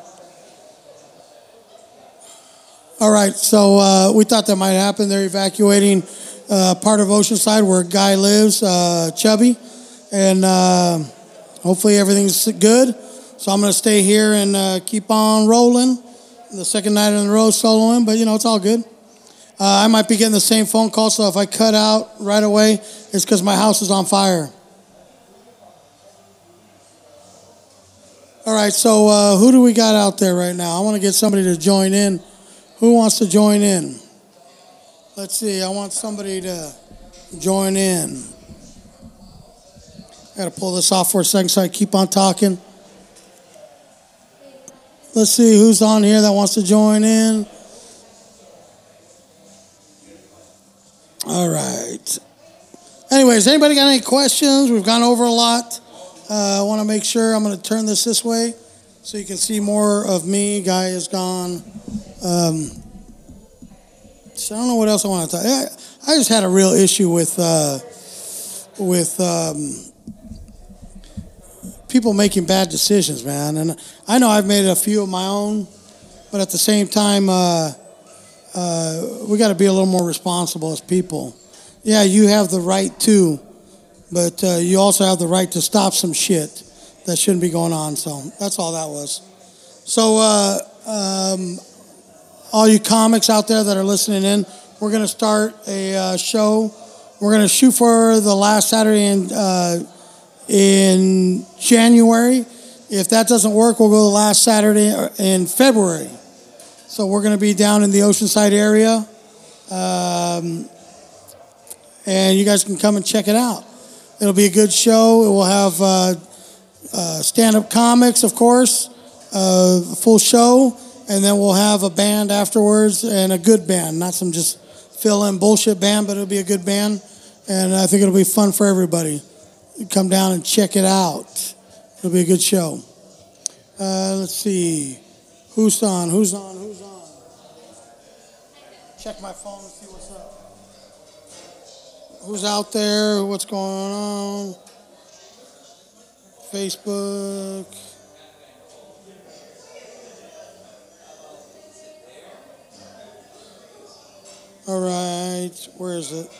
[SPEAKER 3] All right, so uh, we thought that might happen. They're evacuating uh, part of Oceanside where a Guy lives, uh, Chubby, and uh, hopefully everything's good. So I'm going to stay here and uh, keep on rolling. The second night in a row soloing, but you know, it's all good. I might be getting the same phone call, so if I cut out right away, it's because my house is on fire. All right, so uh, who do we got out there right now? I want to get somebody to join in. Who wants to join in? Let's see, I want somebody to join in. I got to pull this off for a second so I keep on talking. Let's see who's on here that wants to join in. All right. anyways, anybody got any questions? We've gone over a lot. Uh, I want to make sure I'm going to turn this this way so you can see more of me. Guy is gone. Um, so I don't know what else I want to talk. I, I just had a real issue with uh, with um, people making bad decisions, man. And I know I've made a few of my own, but at the same time, uh, uh, we got to be a little more responsible as people. Yeah, you have the right to, but uh, you also have the right to stop some shit that shouldn't be going on. So that's all that was. So, uh, um, all you comics out there that are listening in, we're going to start a uh, show. We're going to shoot for the last Saturday in uh, in January. If that doesn't work, we'll go the last Saturday in February. So we're going to be down in the Oceanside area. Um, and you guys can come and check it out. It'll be a good show. It will have uh, uh, stand up comics, of course, uh, full show, and then we'll have a band afterwards and a good band, not some just fill in bullshit band, but it'll be a good band. And I think it'll be fun for everybody. Come down and check it out. It'll be a good show. Uh, let's see. Who's on? Who's on? Who's on? Check my phone and see what's up. Who's out there? What's going on? Facebook. All right, where is it?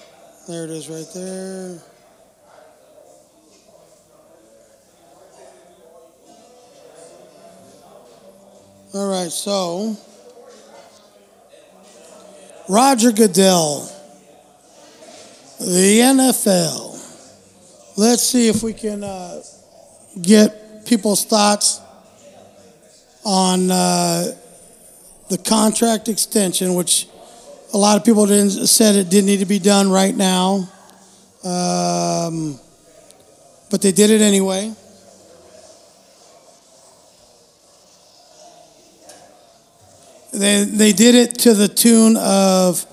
[SPEAKER 3] There it is right there. All right, so Roger Goodell, the NFL. Let's see if we can uh, get people's thoughts on uh, the contract extension, which a lot of people didn't, said it didn't need to be done right now, um, but they did it anyway. They, they did it to the tune of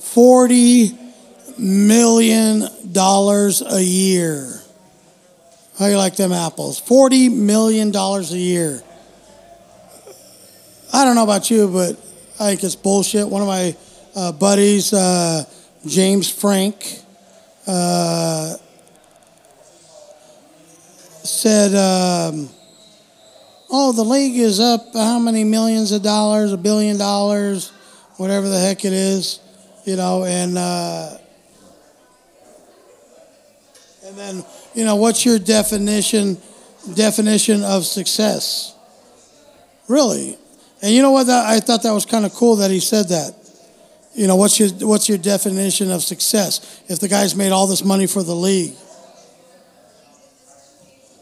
[SPEAKER 3] $40 million a year. How you like them apples? $40 million a year. I don't know about you, but I think it's bullshit. One of my uh, buddies, uh, James Frank, uh, said, um, oh, the league is up how many millions of dollars, a billion dollars, whatever the heck it is, you know, and uh, and then you know, what's your definition definition of success? Really, and you know what? That, I thought that was kind of cool that he said that. You know, what's your what's your definition of success? If the guy's made all this money for the league,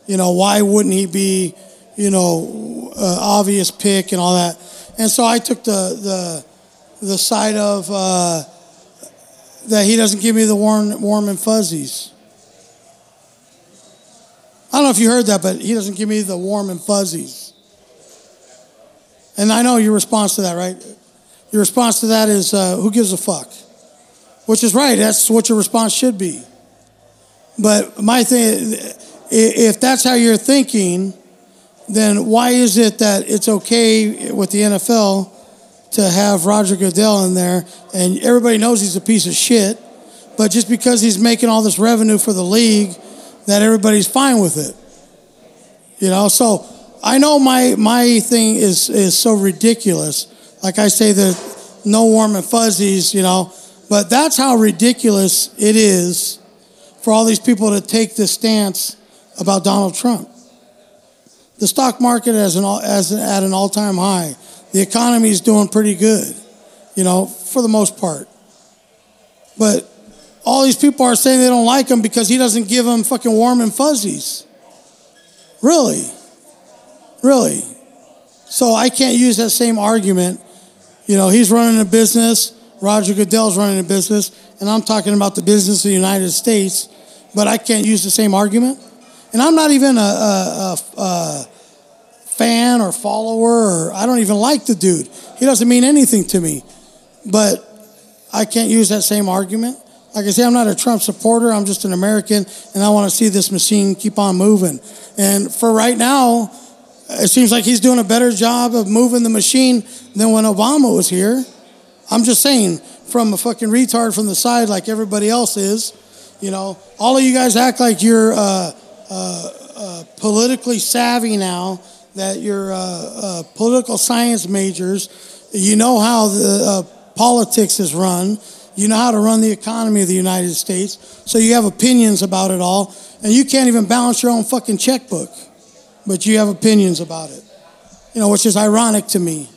[SPEAKER 3] you know, why wouldn't he be? you know, uh, obvious pick and all that. And so I took the the the side of uh, that he doesn't give me the warm warm and fuzzies. I don't know if you heard that, but he doesn't give me the warm and fuzzies. And I know your response to that, right? Your response to that is, uh, who gives a fuck? Which is right. That's what your response should be. But my thing, if that's how you're thinking, then why is it that it's okay with the NFL to have Roger Goodell in there and everybody knows he's a piece of shit, but just because he's making all this revenue for the league, that everybody's fine with it? You know, so I know my my thing is is so ridiculous. Like I say, that no warm and fuzzies, you know, but that's how ridiculous it is for all these people to take this stance about Donald Trump. The stock market is as at an all time high. The economy is doing pretty good, you know, for the most part. But all these people are saying they don't like him because he doesn't give them fucking warm and fuzzies. Really? Really? So I can't use that same argument. You know, he's running a business, Roger Goodell's running a business, and I'm talking about the business of the United States, but I can't use the same argument. And I'm not even a, a, a, a fan or follower, or I don't even like the dude. He doesn't mean anything to me. But I can't use that same argument. Like I say, I'm not a Trump supporter. I'm just an American, and I want to see this machine keep on moving. And for right now, it seems like he's doing a better job of moving the machine than when Obama was here. I'm just saying, from a fucking retard from the side, like everybody else is. You know, all of you guys act like you're uh, uh, uh, politically savvy now. That you're uh, uh, political science majors. You know how the uh, politics is run. You know how to run the economy of the United States. So you have opinions about it all, and you can't even balance your own fucking checkbook, but you have opinions about it. You know, which is ironic to me.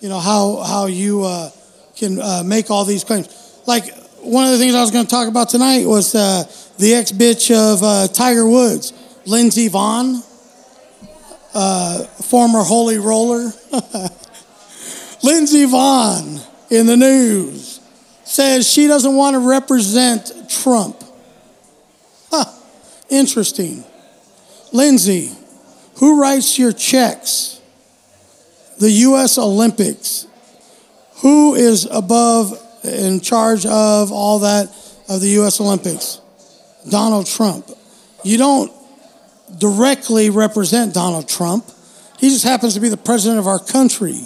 [SPEAKER 3] You know how how you can make all these claims. Like one of the things I was going to talk about tonight was uh, the ex bitch of uh, Tiger Woods, Lindsey Vonn, uh, former holy roller. Lindsey Vonn in the news says she doesn't want to represent Trump. Huh, interesting. Lindsey, who writes your checks? The U.S. Olympics. Who is above in charge of all that of the U.S. Olympics? Donald Trump. You don't directly represent Donald Trump. He just happens to be the president of our country.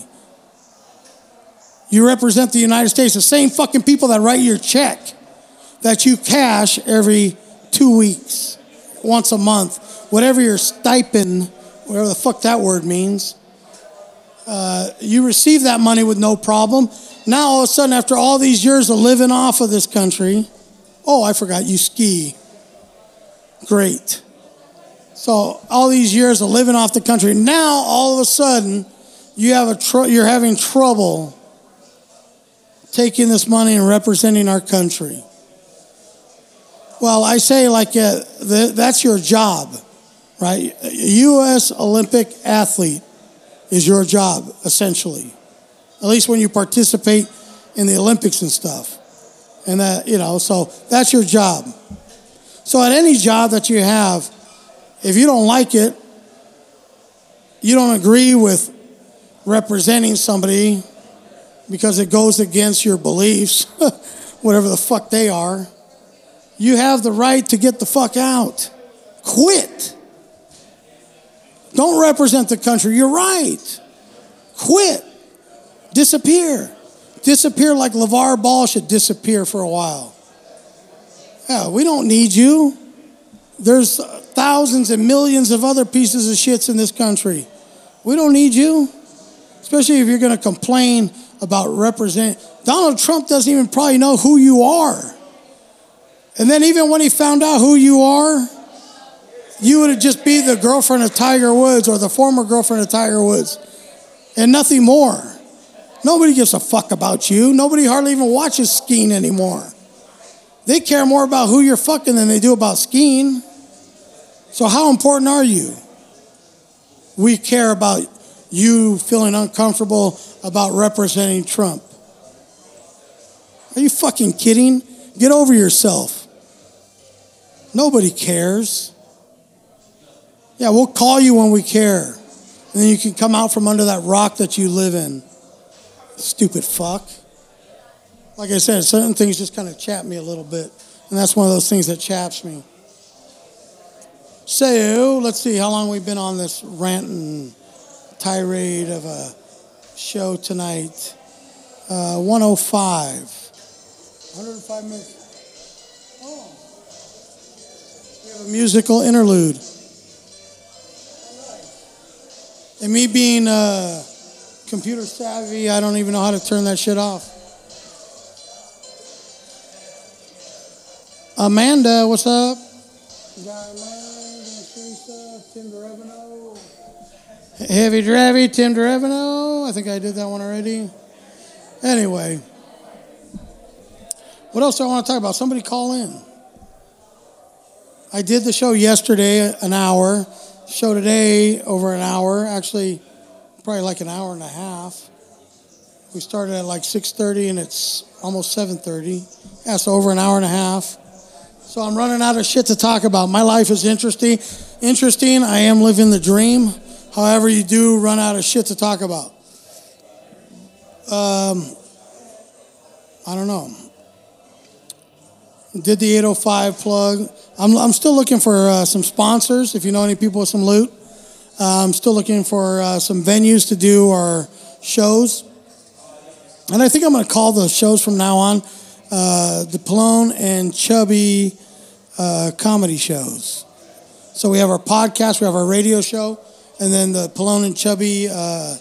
[SPEAKER 3] You represent the United States, the same fucking people that write your check that you cash every two weeks, once a month, whatever your stipend, whatever the fuck that word means. Uh, you receive that money with no problem. Now, all of a sudden, after all these years of living off of this country, oh, I forgot you ski. Great. So, all these years of living off the country, now all of a sudden, you have a tr- you're having trouble taking this money and representing our country. Well, I say like uh, the, that's your job, right? A U.S. Olympic athlete is your job, essentially. At least when you participate in the Olympics and stuff. And that, you know, so that's your job. So at any job that you have, if you don't like it, you don't agree with representing somebody because it goes against your beliefs, whatever the fuck they are, you have the right to get the fuck out. Quit. Don't represent the country. You're right. Quit. Disappear. Disappear like LaVar Ball should disappear for a while. Yeah, we don't need you. There's thousands and millions of other pieces of shits in this country. We don't need you. Especially if you're going to complain about represent. Donald Trump doesn't even probably know who you are. And then even when he found out who you are, you would just be the girlfriend of Tiger Woods or the former girlfriend of Tiger Woods and nothing more. Nobody gives a fuck about you. Nobody hardly even watches skiing anymore. They care more about who you're fucking than they do about skiing. So, how important are you? We care about you feeling uncomfortable about representing Trump. Are you fucking kidding? Get over yourself. Nobody cares. Yeah, we'll call you when we care. And then you can come out from under that rock that you live in. Stupid fuck. Like I said, certain things just kind of chap me a little bit. And that's one of those things that chaps me. So, let's see how long we've been on this rant and tirade of a show tonight. Uh, 105. 105 minutes. Oh. We have a musical interlude. And me being uh, computer savvy, I don't even know how to turn that shit off. Amanda, what's up? Heavy Dravy, Tim Derevino. I think I did that one already. Anyway, what else do I want to talk about? Somebody call in. I did the show yesterday, an hour. Show today, over an hour. Actually, probably like an hour and a half. We started at like 6:30, and it's almost 7:30. Yeah, so over an hour and a half. So I'm running out of shit to talk about. My life is interesting. Interesting. I am living the dream. However, you do run out of shit to talk about. Um, I don't know. Did the 805 plug. I'm, I'm still looking for uh, some sponsors. If you know any people with some loot, uh, I'm still looking for uh, some venues to do our shows. And I think I'm going to call the shows from now on uh, the Pelon and Chubby uh, comedy shows. So we have our podcast, we have our radio show, and then the Pelon and Chubby uh,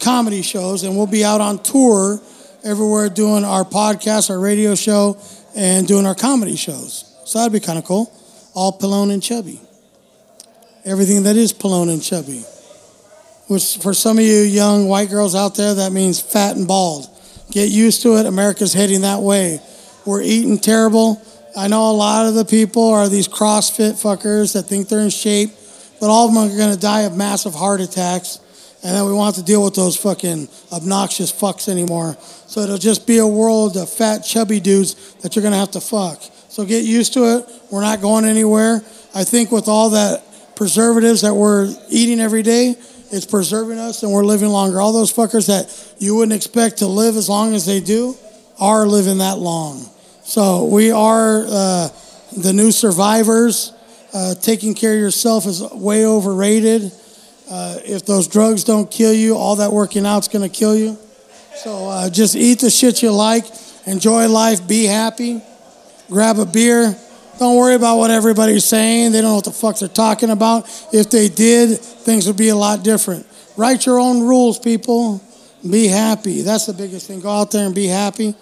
[SPEAKER 3] comedy shows. And we'll be out on tour everywhere doing our podcast, our radio show, and doing our comedy shows. So that'd be kind of cool. All Pelon and Chubby. Everything that is Pelon and Chubby. Which for some of you young white girls out there, that means fat and bald. Get used to it. America's heading that way. We're eating terrible. I know a lot of the people are these CrossFit fuckers that think they're in shape, but all of them are going to die of massive heart attacks. And then we won't have to deal with those fucking obnoxious fucks anymore. So it'll just be a world of fat, chubby dudes that you're to have to fuck. So get used to it. We're not going anywhere. I think with all that preservatives that we're eating every day, it's preserving us and we're living longer. All those fuckers that you wouldn't expect to live as long as they do are living that long. So we are uh, the new survivors. Uh, taking care of yourself is way overrated. Uh, if those drugs don't kill you, all that working out's going to kill you. So uh, just eat the shit you like, enjoy life, be happy, grab a beer. Don't worry about what everybody's saying. They don't know what the fuck they're talking about. If they did, things would be a lot different. Write your own rules, people. Be happy. That's the biggest thing. Go out there and be happy.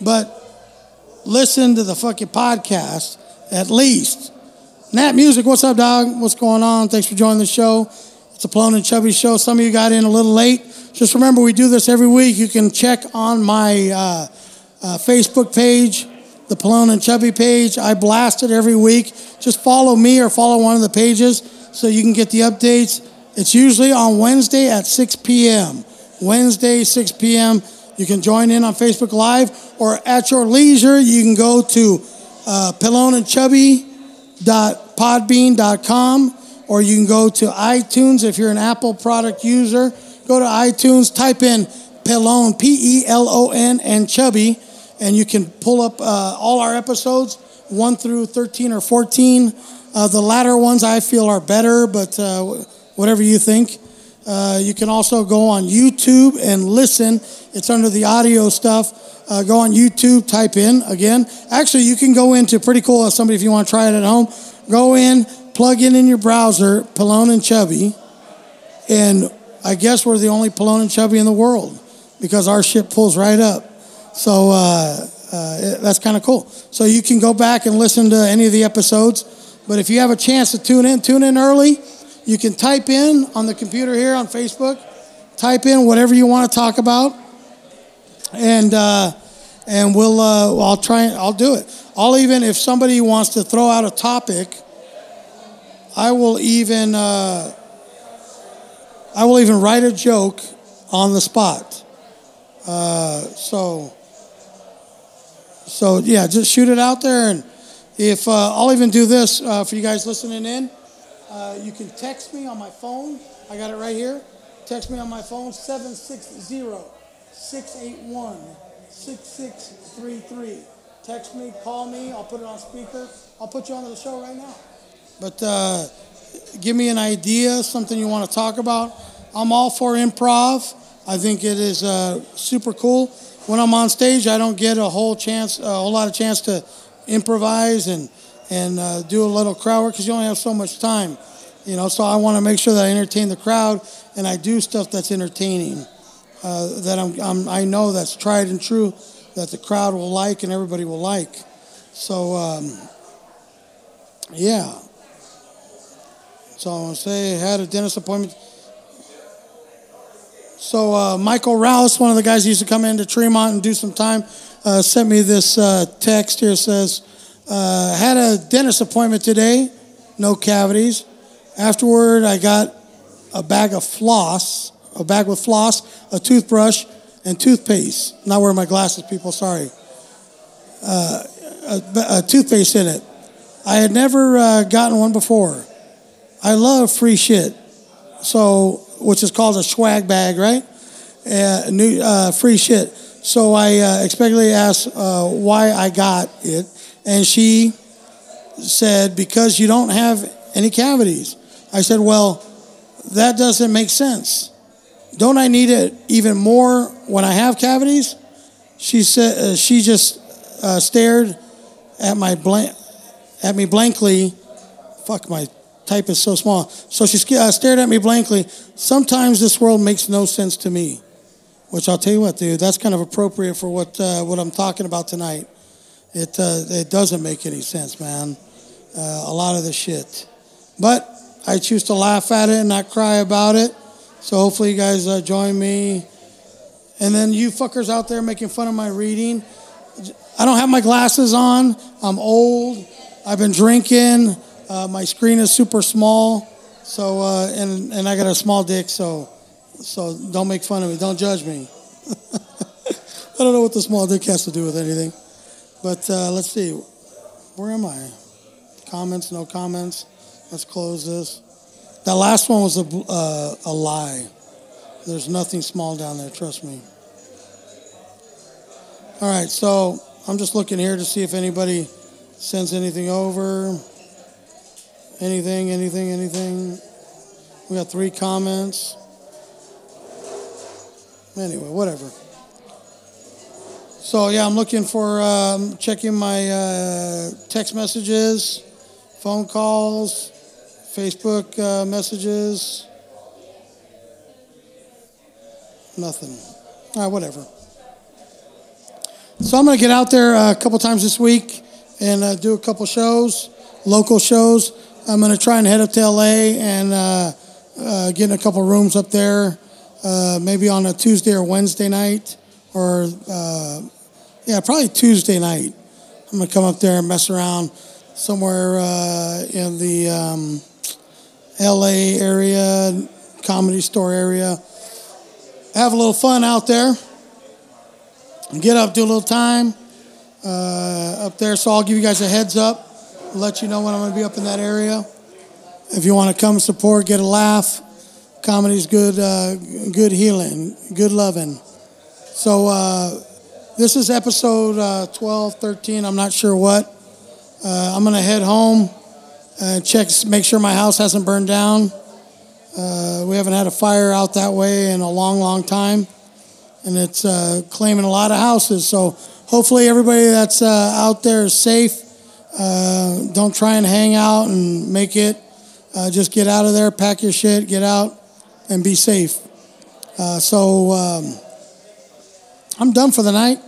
[SPEAKER 3] But listen to the fucking podcast at least. Nat Music, what's up, dog? What's going on? Thanks for joining the show. It's a Pelon and Chubby show. Some of you got in a little late. Just remember, we do this every week. You can check on my uh, uh, Facebook page, the Pelon and Chubby page. I blast it every week. Just follow me or follow one of the pages so you can get the updates. It's usually on Wednesday at 6 p.m. Wednesday, 6 p.m. You can join in on Facebook Live or at your leisure, you can go to uh, or you can go to iTunes if you're an Apple product user. Go to iTunes, type in Pelon, P E L O N, and Chubby, and you can pull up uh, all our episodes, 1 through 13 or 14. Uh, the latter ones I feel are better, but uh, whatever you think. Uh, you can also go on YouTube and listen. It's under the audio stuff. Uh, go on YouTube, type in again. Actually, you can go into pretty cool. As somebody, if you want to try it at home, go in, plug in in your browser, Pelon and Chubby, and I guess we're the only Pelon and Chubby in the world because our ship pulls right up. So uh, uh, that's kind of cool. So you can go back and listen to any of the episodes. But if you have a chance to tune in, tune in early. You can type in on the computer here on Facebook, type in whatever you want to talk about, and uh, and we'll uh, I'll try I'll do it. I'll even if somebody wants to throw out a topic, I will even uh, I will even write a joke on the spot. Uh, so so yeah, just shoot it out there, and if uh, I'll even do this uh, for you guys listening in. Uh, you can text me on my phone. I got it right here. Text me on my phone 760 681 6633. Text me, call me. I'll put it on speaker. I'll put you on the show right now. But uh, give me an idea, something you want to talk about. I'm all for improv. I think it is uh, super cool. When I'm on stage, I don't get a whole chance, a whole lot of chance to improvise and and uh, do a little crowd work because you only have so much time, you know. So I want to make sure that I entertain the crowd and I do stuff that's entertaining, uh, that I'm, I'm, i know that's tried and true, that the crowd will like and everybody will like. So um, yeah. So I say had a dentist appointment. So uh, Michael Rouse, one of the guys who used to come into Tremont and do some time, uh, sent me this uh, text here. Says. Uh, had a dentist appointment today, no cavities. Afterward, I got a bag of floss, a bag with floss, a toothbrush, and toothpaste. Not wearing my glasses, people, sorry. Uh, a, a, toothpaste in it. I had never uh, gotten one before. I love free shit, so which is called a swag bag, right? Uh, new uh, free shit. So I uh, expectedly asked uh, why I got it and she said, Because you don't have any cavities. I said, Well, that doesn't make sense. Don't I need it even more when I have cavities? She said, uh, She just uh, stared at my blank, at me blankly. Fuck, my type is so small. So she uh, stared at me blankly. Sometimes this world makes no sense to me. Which I'll tell you what, dude, that's kind of appropriate for what uh, what I'm talking about tonight. It uh, it doesn't make any sense, man. Uh, a lot of the shit, but I choose to laugh at it and not cry about it. So hopefully you guys uh, join me. And then you fuckers out there making fun of my reading. I don't have my glasses on. I'm old. I've been drinking. Uh, my screen is super small. So uh, and and I got a small dick. So so don't make fun of me. Don't judge me. I don't know what the small dick has to do with anything. But uh, let's see. Where am I? Comments, no comments. Let's close this. That last one was a, uh, a lie. There's nothing small down there, trust me. All right, so I'm just looking here to see if anybody sends anything over. Anything, anything, anything. We got three comments. Anyway, whatever. So yeah, I'm looking for um, checking my uh, text messages, phone calls, Facebook uh, messages. Nothing. All right, whatever. So I'm going to get out there a couple times this week and uh, do a couple shows, local shows. I'm going to try and head up to LA and uh, uh, get in a couple rooms up there uh, maybe on a Tuesday or Wednesday night, or uh, yeah, probably Tuesday night. I'm gonna come up there and mess around somewhere uh, in the um, L.A. area, comedy store area. Have a little fun out there. Get up, do a little time uh, up there. So I'll give you guys a heads up, let you know when I'm gonna be up in that area. If you want to come support, get a laugh Comedy's good, uh, good healing, good loving. So uh, this is episode uh, 12, 13. I'm not sure what. Uh, I'm gonna head home check, make sure my house hasn't burned down. Uh, we haven't had a fire out that way in a long, long time, and it's uh, claiming a lot of houses. So hopefully everybody that's out there is safe. Don't try and hang out and make it. just get out of there, pack your shit, get out and be safe. Uh, so um, I'm done for the night.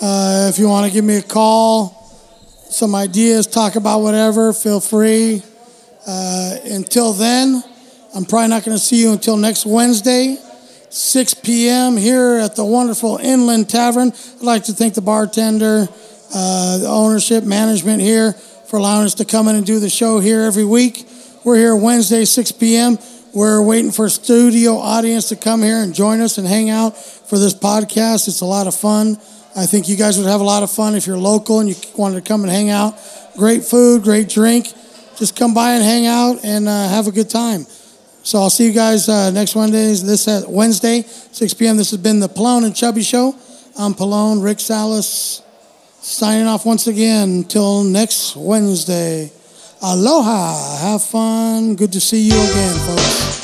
[SPEAKER 3] Uh, if you want to give me a call, some ideas, talk about whatever, feel free. Uh, until then, I'm probably not going to see you until next Wednesday, 6 p.m. here at the wonderful Inland Tavern. I'd like to thank the bartender, uh, the ownership, management here for allowing us to come in and do the show here every week. We're here Wednesday, 6 p.m. We're waiting for studio audience to come here and join us and hang out for this podcast. It's a lot of fun. I think you guys would have a lot of fun if you're local and you wanted to come and hang out. Great food, great drink. Just come by and hang out and uh, have a good time. So I'll see you guys uh, next Wednesday. This uh, Wednesday, 6 p.m. This has been the Pelon and Chubby Show. I'm Pelon, Rick Salas, signing off once again until next Wednesday. Aloha. Have fun. Good to see you again, folks.